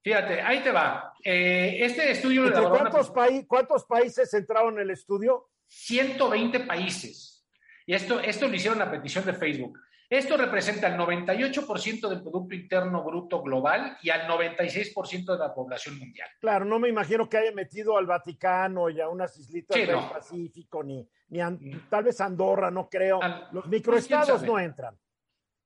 Fíjate, ahí te va. Eh, este estudio... ¿De cuántos, paí ¿Cuántos países entraron en el estudio? 120 países. Y esto, esto lo hicieron a petición de Facebook. Esto representa el 98% del Producto Interno Bruto global y al 96% de la población mundial. Claro, no me imagino que haya metido al Vaticano y a unas islitas sí, del no. Pacífico, ni, ni a, tal vez Andorra, no creo. Al, Los microestados no entran.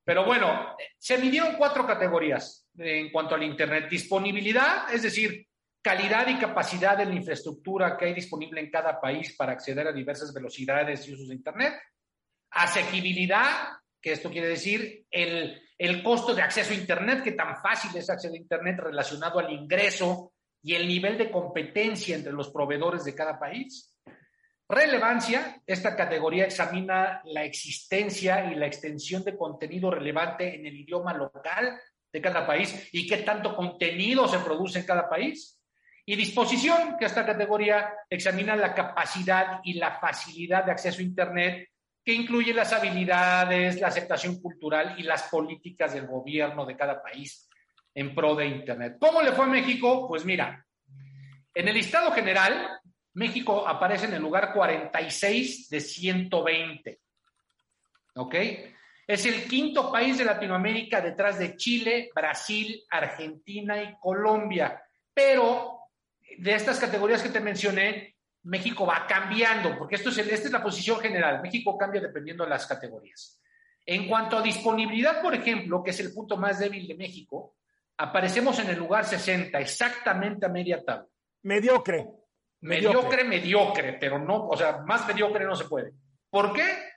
Pero bueno, se midieron cuatro categorías en cuanto al Internet. Disponibilidad, es decir, calidad y capacidad de la infraestructura que hay disponible en cada país para acceder a diversas velocidades y usos de Internet. Asequibilidad, que esto quiere decir el, el costo de acceso a Internet, que tan fácil es acceder a Internet relacionado al ingreso y el nivel de competencia entre los proveedores de cada país. Relevancia, esta categoría examina la existencia y la extensión de contenido relevante en el idioma local de cada país y qué tanto contenido se produce en cada país. Y disposición, que esta categoría examina la capacidad y la facilidad de acceso a Internet que incluye las habilidades, la aceptación cultural y las políticas del gobierno de cada país en pro de Internet. ¿Cómo le fue a México? Pues mira, en el listado general, México aparece en el lugar 46 de 120. ¿Ok? Es el quinto país de Latinoamérica detrás de Chile, Brasil, Argentina y Colombia. Pero de estas categorías que te mencioné, México va cambiando, porque esto es esta es la posición general. México cambia dependiendo de las categorías. En cuanto a disponibilidad, por ejemplo, que es el punto más débil de México, aparecemos en el lugar 60, exactamente a media tabla. Mediocre. Mediocre, mediocre, mediocre, pero no, o sea, más mediocre no se puede. ¿Por qué?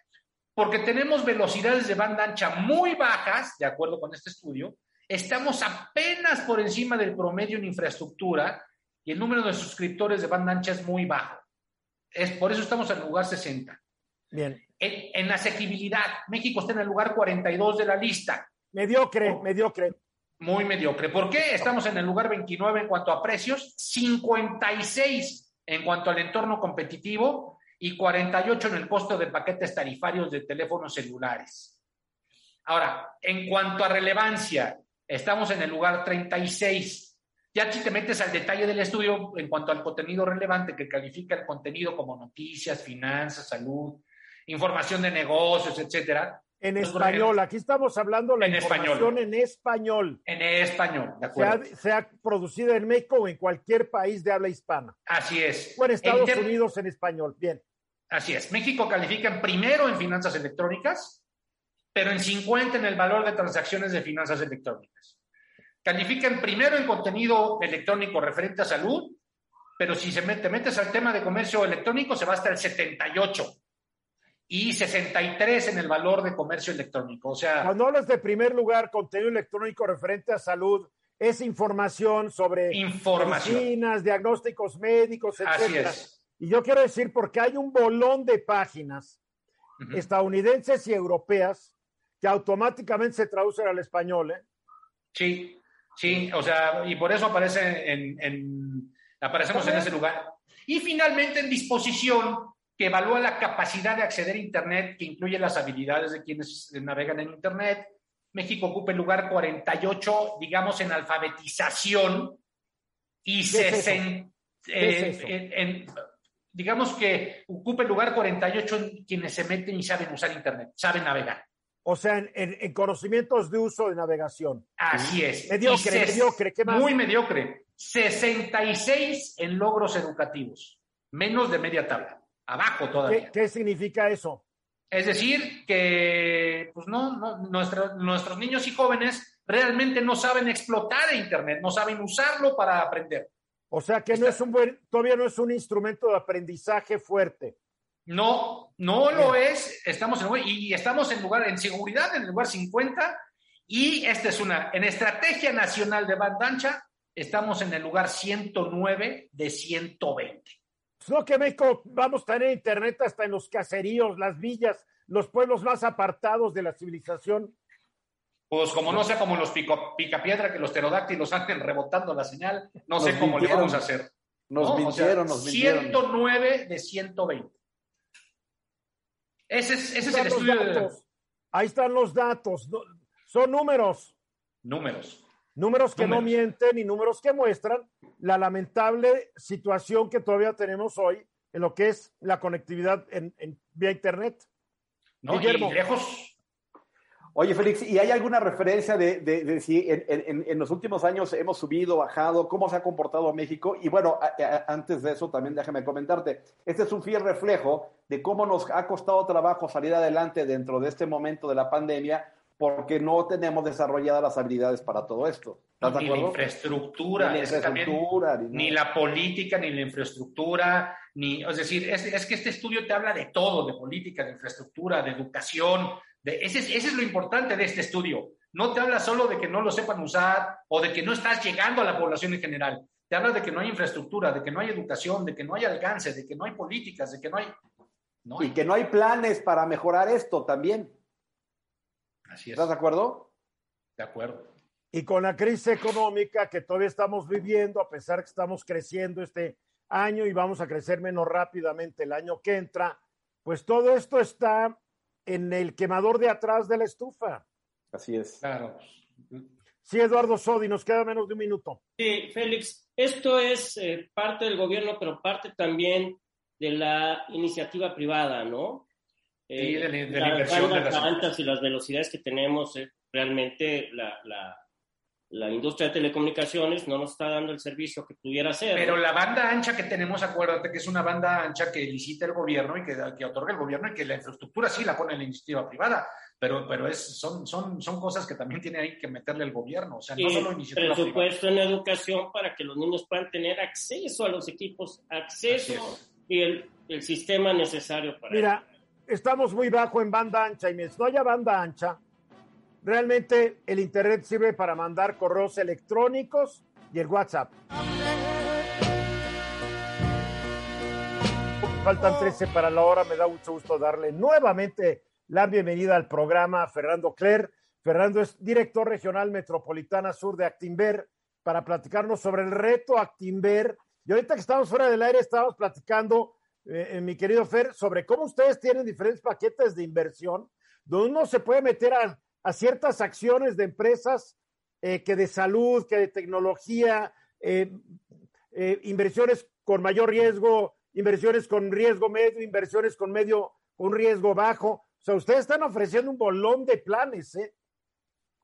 Porque tenemos velocidades de banda ancha muy bajas, de acuerdo con este estudio, estamos apenas por encima del promedio en infraestructura y el número de suscriptores de banda ancha es muy bajo. Es, por eso estamos en el lugar 60. Bien. En, en asequibilidad, México está en el lugar 42 de la lista. Mediocre, oh, mediocre. Muy mediocre. ¿Por qué? Estamos en el lugar 29 en cuanto a precios, 56 en cuanto al entorno competitivo y 48 en el costo de paquetes tarifarios de teléfonos celulares. Ahora, en cuanto a relevancia, estamos en el lugar 36 ya si te metes al detalle del estudio en cuanto al contenido relevante que califica el contenido como noticias, finanzas, salud, información de negocios, etcétera. En español, aquí estamos hablando la en información español. en español. En español, de acuerdo. Sea, sea, producida en México o en cualquier país de habla hispana. Así es. O en Estados en Unidos en español, bien. Así es. México califica en primero en finanzas electrónicas, pero en 50 en el valor de transacciones de finanzas electrónicas. Califican primero en contenido electrónico referente a salud, pero si se te metes al tema de comercio electrónico se va hasta el 78. Y 63 en el valor de comercio electrónico. O sea, cuando hablas de primer lugar, contenido electrónico referente a salud, es información sobre información. medicinas, diagnósticos médicos, etc. Así es. Y yo quiero decir, porque hay un bolón de páginas Ujú. estadounidenses y europeas que automáticamente se traducen al español. ¿eh? Sí, sí, o sea, y por eso aparece en, en- aparecemos en ese lugar. Y finalmente en disposición que evalúa la capacidad de acceder a Internet, que incluye las habilidades de quienes navegan en Internet. México ocupa el lugar 48, digamos, en alfabetización y ¿Qué es eso? 60, ¿Qué es eh, en- en- digamos que ocupa el lugar 48 en quienes se meten y saben usar Internet, saben navegar. O sea, en, en- en conocimientos de uso de navegación. Así es. Mediocre, Y ses- mediocre, ¿qué más? Muy mediocre. 66 en logros educativos. Menos de media tabla. Abajo ¿Qué, todavía. qué significa eso? Es decir, que pues no, no, nuestros niños y jóvenes realmente no saben explotar Internet, no saben usarlo para aprender. O sea, que no es un buen, todavía no es un instrumento de aprendizaje fuerte. No, no lo es. Estamos en, y estamos en lugar, en seguridad, en el lugar 50. Y esta es una, en Estrategia Nacional de Banda Ancha, estamos en el lugar 109 de 120. No que México vamos a tener internet hasta en los caseríos, las villas, los pueblos más apartados de la civilización. Pues como no sea como los pico, picapiedra que los pterodáctilos anden rebotando la señal, no sé cómo le vamos a hacer. Nos ¿no? O sea, mintieron, nos mintieron. 109 de 120. Ese es, ese es Ahí el están los estudio de datos. Ahí están los datos. Son números. números. Números que no mienten y números que muestran la lamentable situación que todavía tenemos hoy en lo que es la conectividad en, en- vía Internet. ¿no? Guillermo. Y lejos, Oye, Félix, ¿y hay alguna referencia de, de- de si en, en- en los últimos años hemos subido, bajado, cómo se ha comportado México? Y bueno, a- a- antes de eso también déjame comentarte, este es un fiel reflejo de cómo nos ha costado trabajo salir adelante dentro de este momento de la pandemia porque no tenemos desarrolladas las habilidades para todo esto. ¿Estás de ni la acuerdo? infraestructura, Ni la también- infraestructura, ni la política, ni la infraestructura, ni, es decir, es, es que este estudio te habla de todo, de política, de infraestructura, de educación, de, ese, es, ese es lo importante de este estudio. No te habla solo de que no lo sepan usar o de que no estás llegando a la población en general. Te habla de que no hay infraestructura, de que no hay educación, de que no hay alcance, de que no hay políticas, de que no hay... No hay. Y que no hay planes para mejorar esto también. Así es. ¿Estás de acuerdo? De acuerdo. Y con la crisis económica que todavía estamos viviendo, a pesar que estamos creciendo este año y vamos a crecer menos rápidamente el año que entra, pues todo esto está en el quemador de atrás de la estufa. Así es. Claro. Sí, Eduardo Sodi, nos queda menos de un minuto. Sí, Félix, esto es eh, parte del gobierno, pero parte también de la iniciativa privada, ¿no? Eh, Sí, de la- de la inversión de las- altas y las velocidades que tenemos, eh, realmente la, la, la industria de telecomunicaciones no nos está dando el servicio que pudiera ser. Pero ¿no? la banda ancha que tenemos, acuérdate que es una banda ancha que licita el gobierno y que, que otorga el gobierno y que la infraestructura sí la pone en la iniciativa privada, pero, pero es, son, son, son cosas que también tiene ahí que meterle el gobierno, o sea, no y solo iniciativa privada. presupuesto en educación para que los niños puedan tener acceso a los equipos, acceso y el, el sistema necesario para Mira, estamos muy bajo en banda ancha y mientras no haya banda ancha, realmente el Internet sirve para mandar correos electrónicos y el WhatsApp. Faltan 13 para la hora, me da mucho gusto darle nuevamente la bienvenida al programa a Fernando Cler. Fernando es director regional metropolitana sur de Actimber para platicarnos sobre el reto Actimber. Y ahorita que estamos fuera del aire, estábamos platicando, eh, eh, mi querido Fer, sobre cómo ustedes tienen diferentes paquetes de inversión, donde uno se puede meter a, ciertas acciones de empresas eh, que de salud, que de tecnología, inversiones con mayor riesgo, inversiones con riesgo medio, inversiones con medio, con riesgo bajo. O sea, ustedes están ofreciendo un bolón de planes, ¿eh?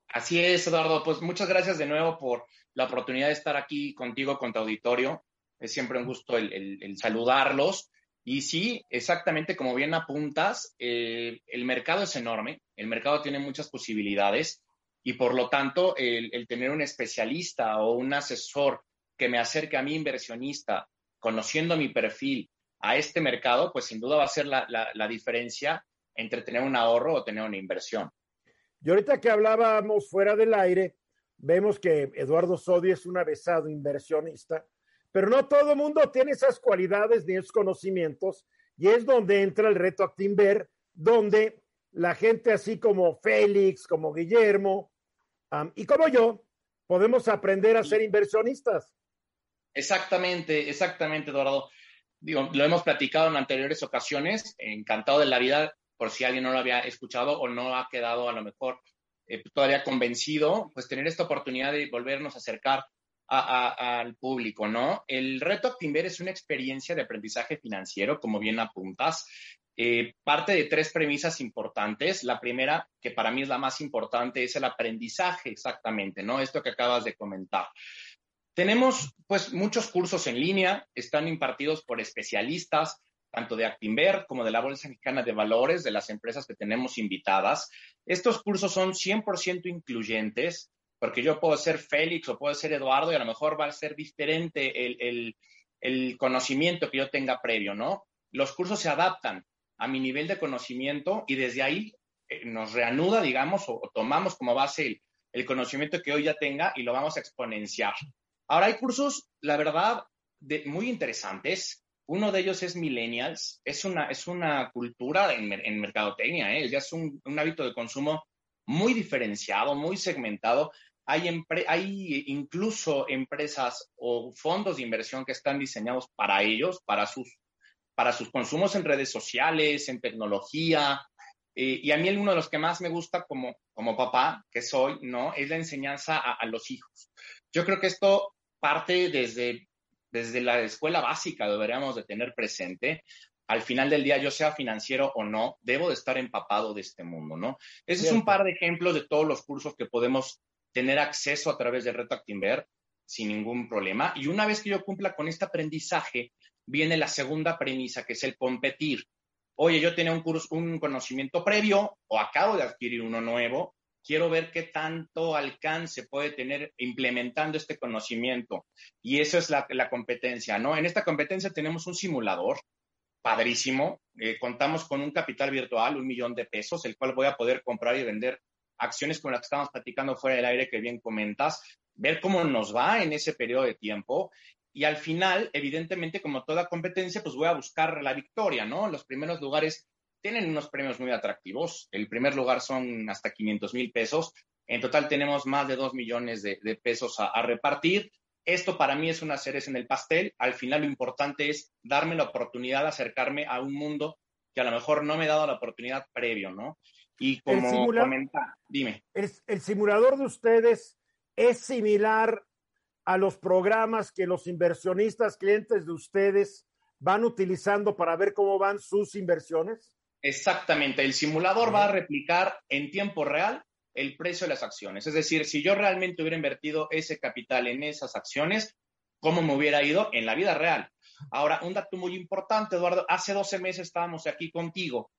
Así es, Eduardo. Pues muchas gracias de nuevo por la oportunidad de estar aquí contigo, con tu auditorio. Es siempre un gusto el saludarlos. Y sí, exactamente como bien apuntas, el mercado es enorme, el mercado tiene muchas posibilidades y por lo tanto el, el tener un especialista o un asesor que me acerque a mi inversionista, conociendo mi perfil a este mercado, pues sin duda va a ser la, la- la diferencia entre tener un ahorro o tener una inversión. Y ahorita que hablábamos fuera del aire, vemos que Eduardo Sodi es un avesado inversionista, pero no todo el mundo tiene esas cualidades ni esos conocimientos, y es donde entra el reto Actinver, donde la gente así como Félix, como Guillermo y como yo, podemos aprender a ser inversionistas. Exactamente, exactamente, Eduardo. Digo, lo hemos platicado en anteriores ocasiones, encantado de la vida, por si alguien no lo había escuchado o no ha quedado a lo mejor eh, todavía convencido, pues tener esta oportunidad de volvernos a acercar al público, ¿no? El reto Actinver es una experiencia de aprendizaje financiero, como bien apuntas. Eh, parte de tres premisas importantes. La primera, que para mí es la más importante, es el aprendizaje, exactamente, ¿no? Esto que acabas de comentar. Tenemos, pues, muchos cursos en línea, están impartidos por especialistas, tanto de Actinver como de la Bolsa Mexicana de Valores, de las empresas que tenemos invitadas. Estos cursos son 100% incluyentes, porque yo puedo ser Félix o puedo ser Eduardo y a lo mejor va a ser diferente el, el conocimiento que yo tenga previo, ¿no? Los cursos se adaptan a mi nivel de conocimiento y desde ahí eh, nos reanuda, digamos, o, tomamos como base el, conocimiento que hoy ya tenga y lo vamos a exponenciar. Ahora hay cursos, la verdad, de, muy interesantes. Uno de ellos es Millennials. Es una, es una cultura en, en mercadotecnia, ¿eh? ya es un, un, hábito de consumo muy diferenciado, muy segmentado. Hay, hay incluso empresas o fondos de inversión que están diseñados para ellos, para sus para sus consumos en redes sociales, en tecnología. Eh, y a mí uno de los que más me gusta como, como papá que soy, ¿no? Es la enseñanza a, los hijos. Yo creo que esto parte desde, desde la escuela básica, deberíamos de tener presente. Al final del día, yo sea financiero o no, debo de estar empapado de este mundo, ¿no? Ese es un par de ejemplos de todos los cursos que podemos tener acceso a través de Reto Actinver sin ningún problema. Y una vez que yo cumpla con este aprendizaje, viene la segunda premisa, que es el competir. Oye, yo tenía un curso, un conocimiento previo o acabo de adquirir uno nuevo, quiero ver qué tanto alcance puede tener implementando este conocimiento. Y eso es la, competencia, ¿no? En esta competencia tenemos un simulador padrísimo. Eh, contamos con un capital virtual, un millón de pesos, el cual voy a poder comprar y vender acciones con las que estamos platicando fuera del aire que bien comentas, ver cómo nos va en ese periodo de tiempo y al final, evidentemente, como toda competencia, pues voy a buscar la victoria, ¿no? Los primeros lugares tienen unos premios muy atractivos. El primer lugar son hasta 500 mil pesos. En total tenemos más de 2 millones de, pesos a, repartir. Esto para mí es una cereza en el pastel. Al final lo importante es darme la oportunidad de acercarme a un mundo que a lo mejor no me he dado la oportunidad previo, ¿no? Y como comenta, dime. el simulador de ustedes es similar a los programas que los inversionistas clientes de ustedes van utilizando para ver cómo van sus inversiones? Exactamente, el simulador va a replicar en tiempo real el precio de las acciones. Es decir, si yo realmente hubiera invertido ese capital en esas acciones, ¿cómo me hubiera ido en la vida real? Ahora, un dato muy importante, Eduardo, hace 12 meses estábamos aquí contigo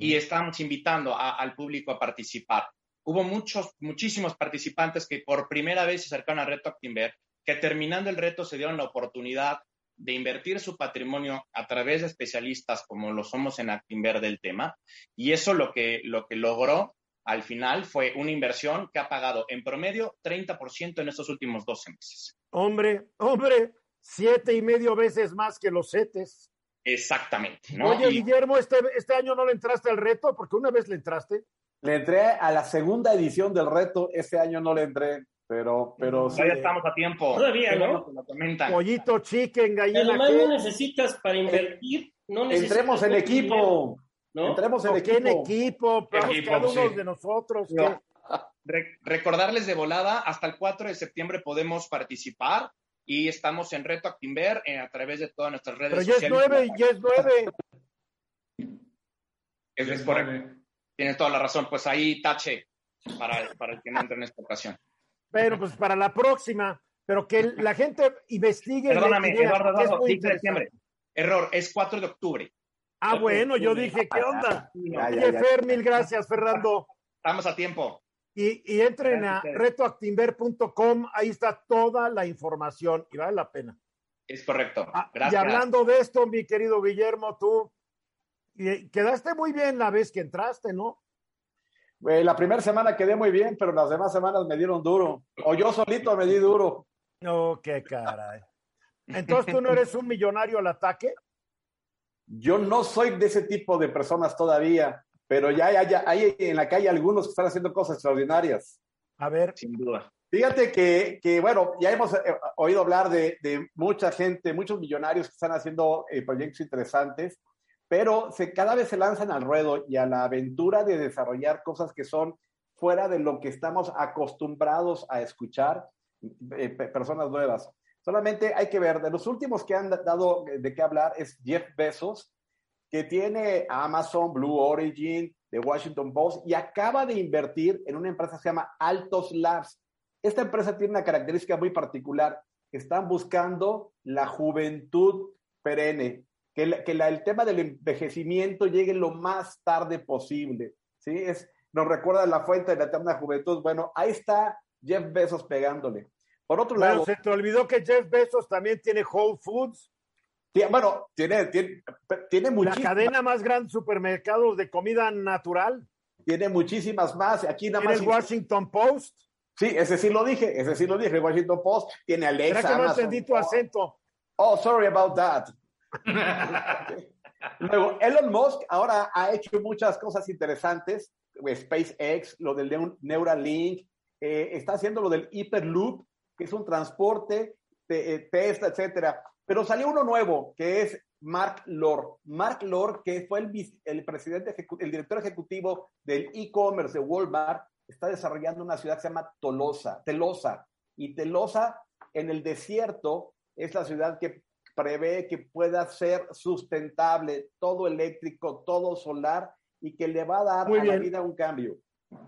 y estábamos invitando al público a participar. Hubo muchos, muchísimos participantes que por primera vez se acercaron a Reto Actinver que terminando el reto se dieron la oportunidad de invertir su patrimonio a través de especialistas como lo somos en Actinver del tema. Y eso lo que, lo que logró al final fue una inversión que ha pagado en promedio 30% en estos últimos 12 meses. Hombre, hombre, siete y medio veces más que los CETES. Exactamente. Oye, Guillermo, este, este año no le entraste al reto porque una vez le entraste. Le entré a la segunda edición del reto, este año no le entré. Pero, pero Todavía estamos a tiempo. Todavía, ¿no? Pollito, chicken, gallina. Además, no necesitas para invertir. No necesitas Entremos en equipo. ¿no? Entremos en equipo. en equipo? cada uno de nosotros. recordarles de volada, hasta el 4 de septiembre podemos participar y estamos en Reto Actinver eh, a través de todas nuestras redes Pero sociales. Pero ya es nueve, ya es nueve. Es, correcto. Tienes toda la razón. Pues ahí tache para, para el que no entre en esta ocasión. Pero pues para la próxima, pero que la gente investigue. Perdóname, Eduardo, Eduardo, de diciembre. Error, es 4 de octubre. Ah, bueno, yo dije, ¿qué onda? Oye, Fer, mil gracias, Fernando. Estamos a tiempo. Y, y entren a retoactinver.com, ahí está toda la información y vale la pena. Es correcto. Gracias. Ah, y hablando de esto, mi querido Guillermo, tú Y quedaste muy bien la vez que entraste, ¿no? Eh, la primera semana quedé muy bien, pero las demás semanas me dieron duro. O yo solito me di duro. No, qué caray. Entonces tú no eres un millonario al ataque. Yo no soy de ese tipo de personas todavía, pero ya hay, hay en la calle algunos que están haciendo cosas extraordinarias. A ver. Sin duda. Fíjate que, que bueno, ya hemos eh, oído hablar de, de, mucha gente, muchos millonarios que están haciendo eh, proyectos interesantes, pero se, cada vez se lanzan al ruedo y a la aventura de desarrollar cosas que son fuera de lo que estamos acostumbrados a escuchar, eh, personas nuevas. Solamente hay que ver, de los últimos que han dado de qué hablar es Jeff Bezos, que tiene Amazon, Blue Origin, The Washington Post, y acaba de invertir en una empresa que se llama Altos Labs. Esta empresa tiene una característica muy particular. Están buscando la juventud perenne, que, que la, el tema del envejecimiento llegue lo más tarde posible. ¿sí? Es, nos recuerda la fuente de la eterna juventud. Bueno, ahí está Jeff Bezos pegándole. Por otro bueno, lado. se te olvidó que Jeff Bezos también tiene Whole Foods. Bueno, tiene, tiene, tiene muchísimas. La cadena más grande de supermercados de comida natural. Tiene muchísimas más. Aquí nada ¿Tiene más. el Washington Post. Sí, ese sí lo dije, ese sí lo dije. El Washington Post tiene Alexa. ¿Será que no entendí tu acento? Oh, sorry about that. Luego, Elon Musk ahora ha hecho muchas cosas interesantes. SpaceX, lo del Neuralink, eh, está haciendo lo del Hyperloop, que es un transporte, te, eh, Tesla, etcétera. Pero salió uno nuevo, que es Mark Lord. Mark Lord, que fue el, el presidente, el director ejecutivo del e-commerce de Walmart, está desarrollando una ciudad que se llama Tolosa, Telosa. Y Telosa, en el desierto, es la ciudad que prevé que pueda ser sustentable, todo eléctrico, todo solar, y que le va a dar Muy a bien. la vida un cambio.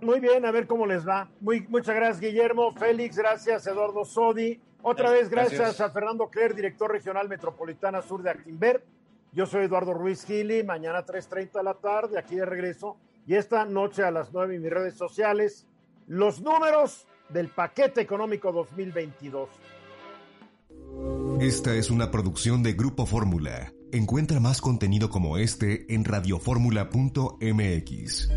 Muy bien, a ver cómo les va. Muy, muchas gracias, Guillermo. Félix, gracias, Eduardo Sodi. Otra vez, gracias, Gracias. a Fernando Cler, director regional metropolitana sur de Actimber. Yo soy Eduardo Ruiz Gili, mañana 3.30 de la tarde, aquí de regreso. Y esta noche a las 9 en mis redes sociales, los números del paquete económico 2022. Esta es una producción de Grupo Fórmula. Encuentra más contenido como este en radioformula.mx.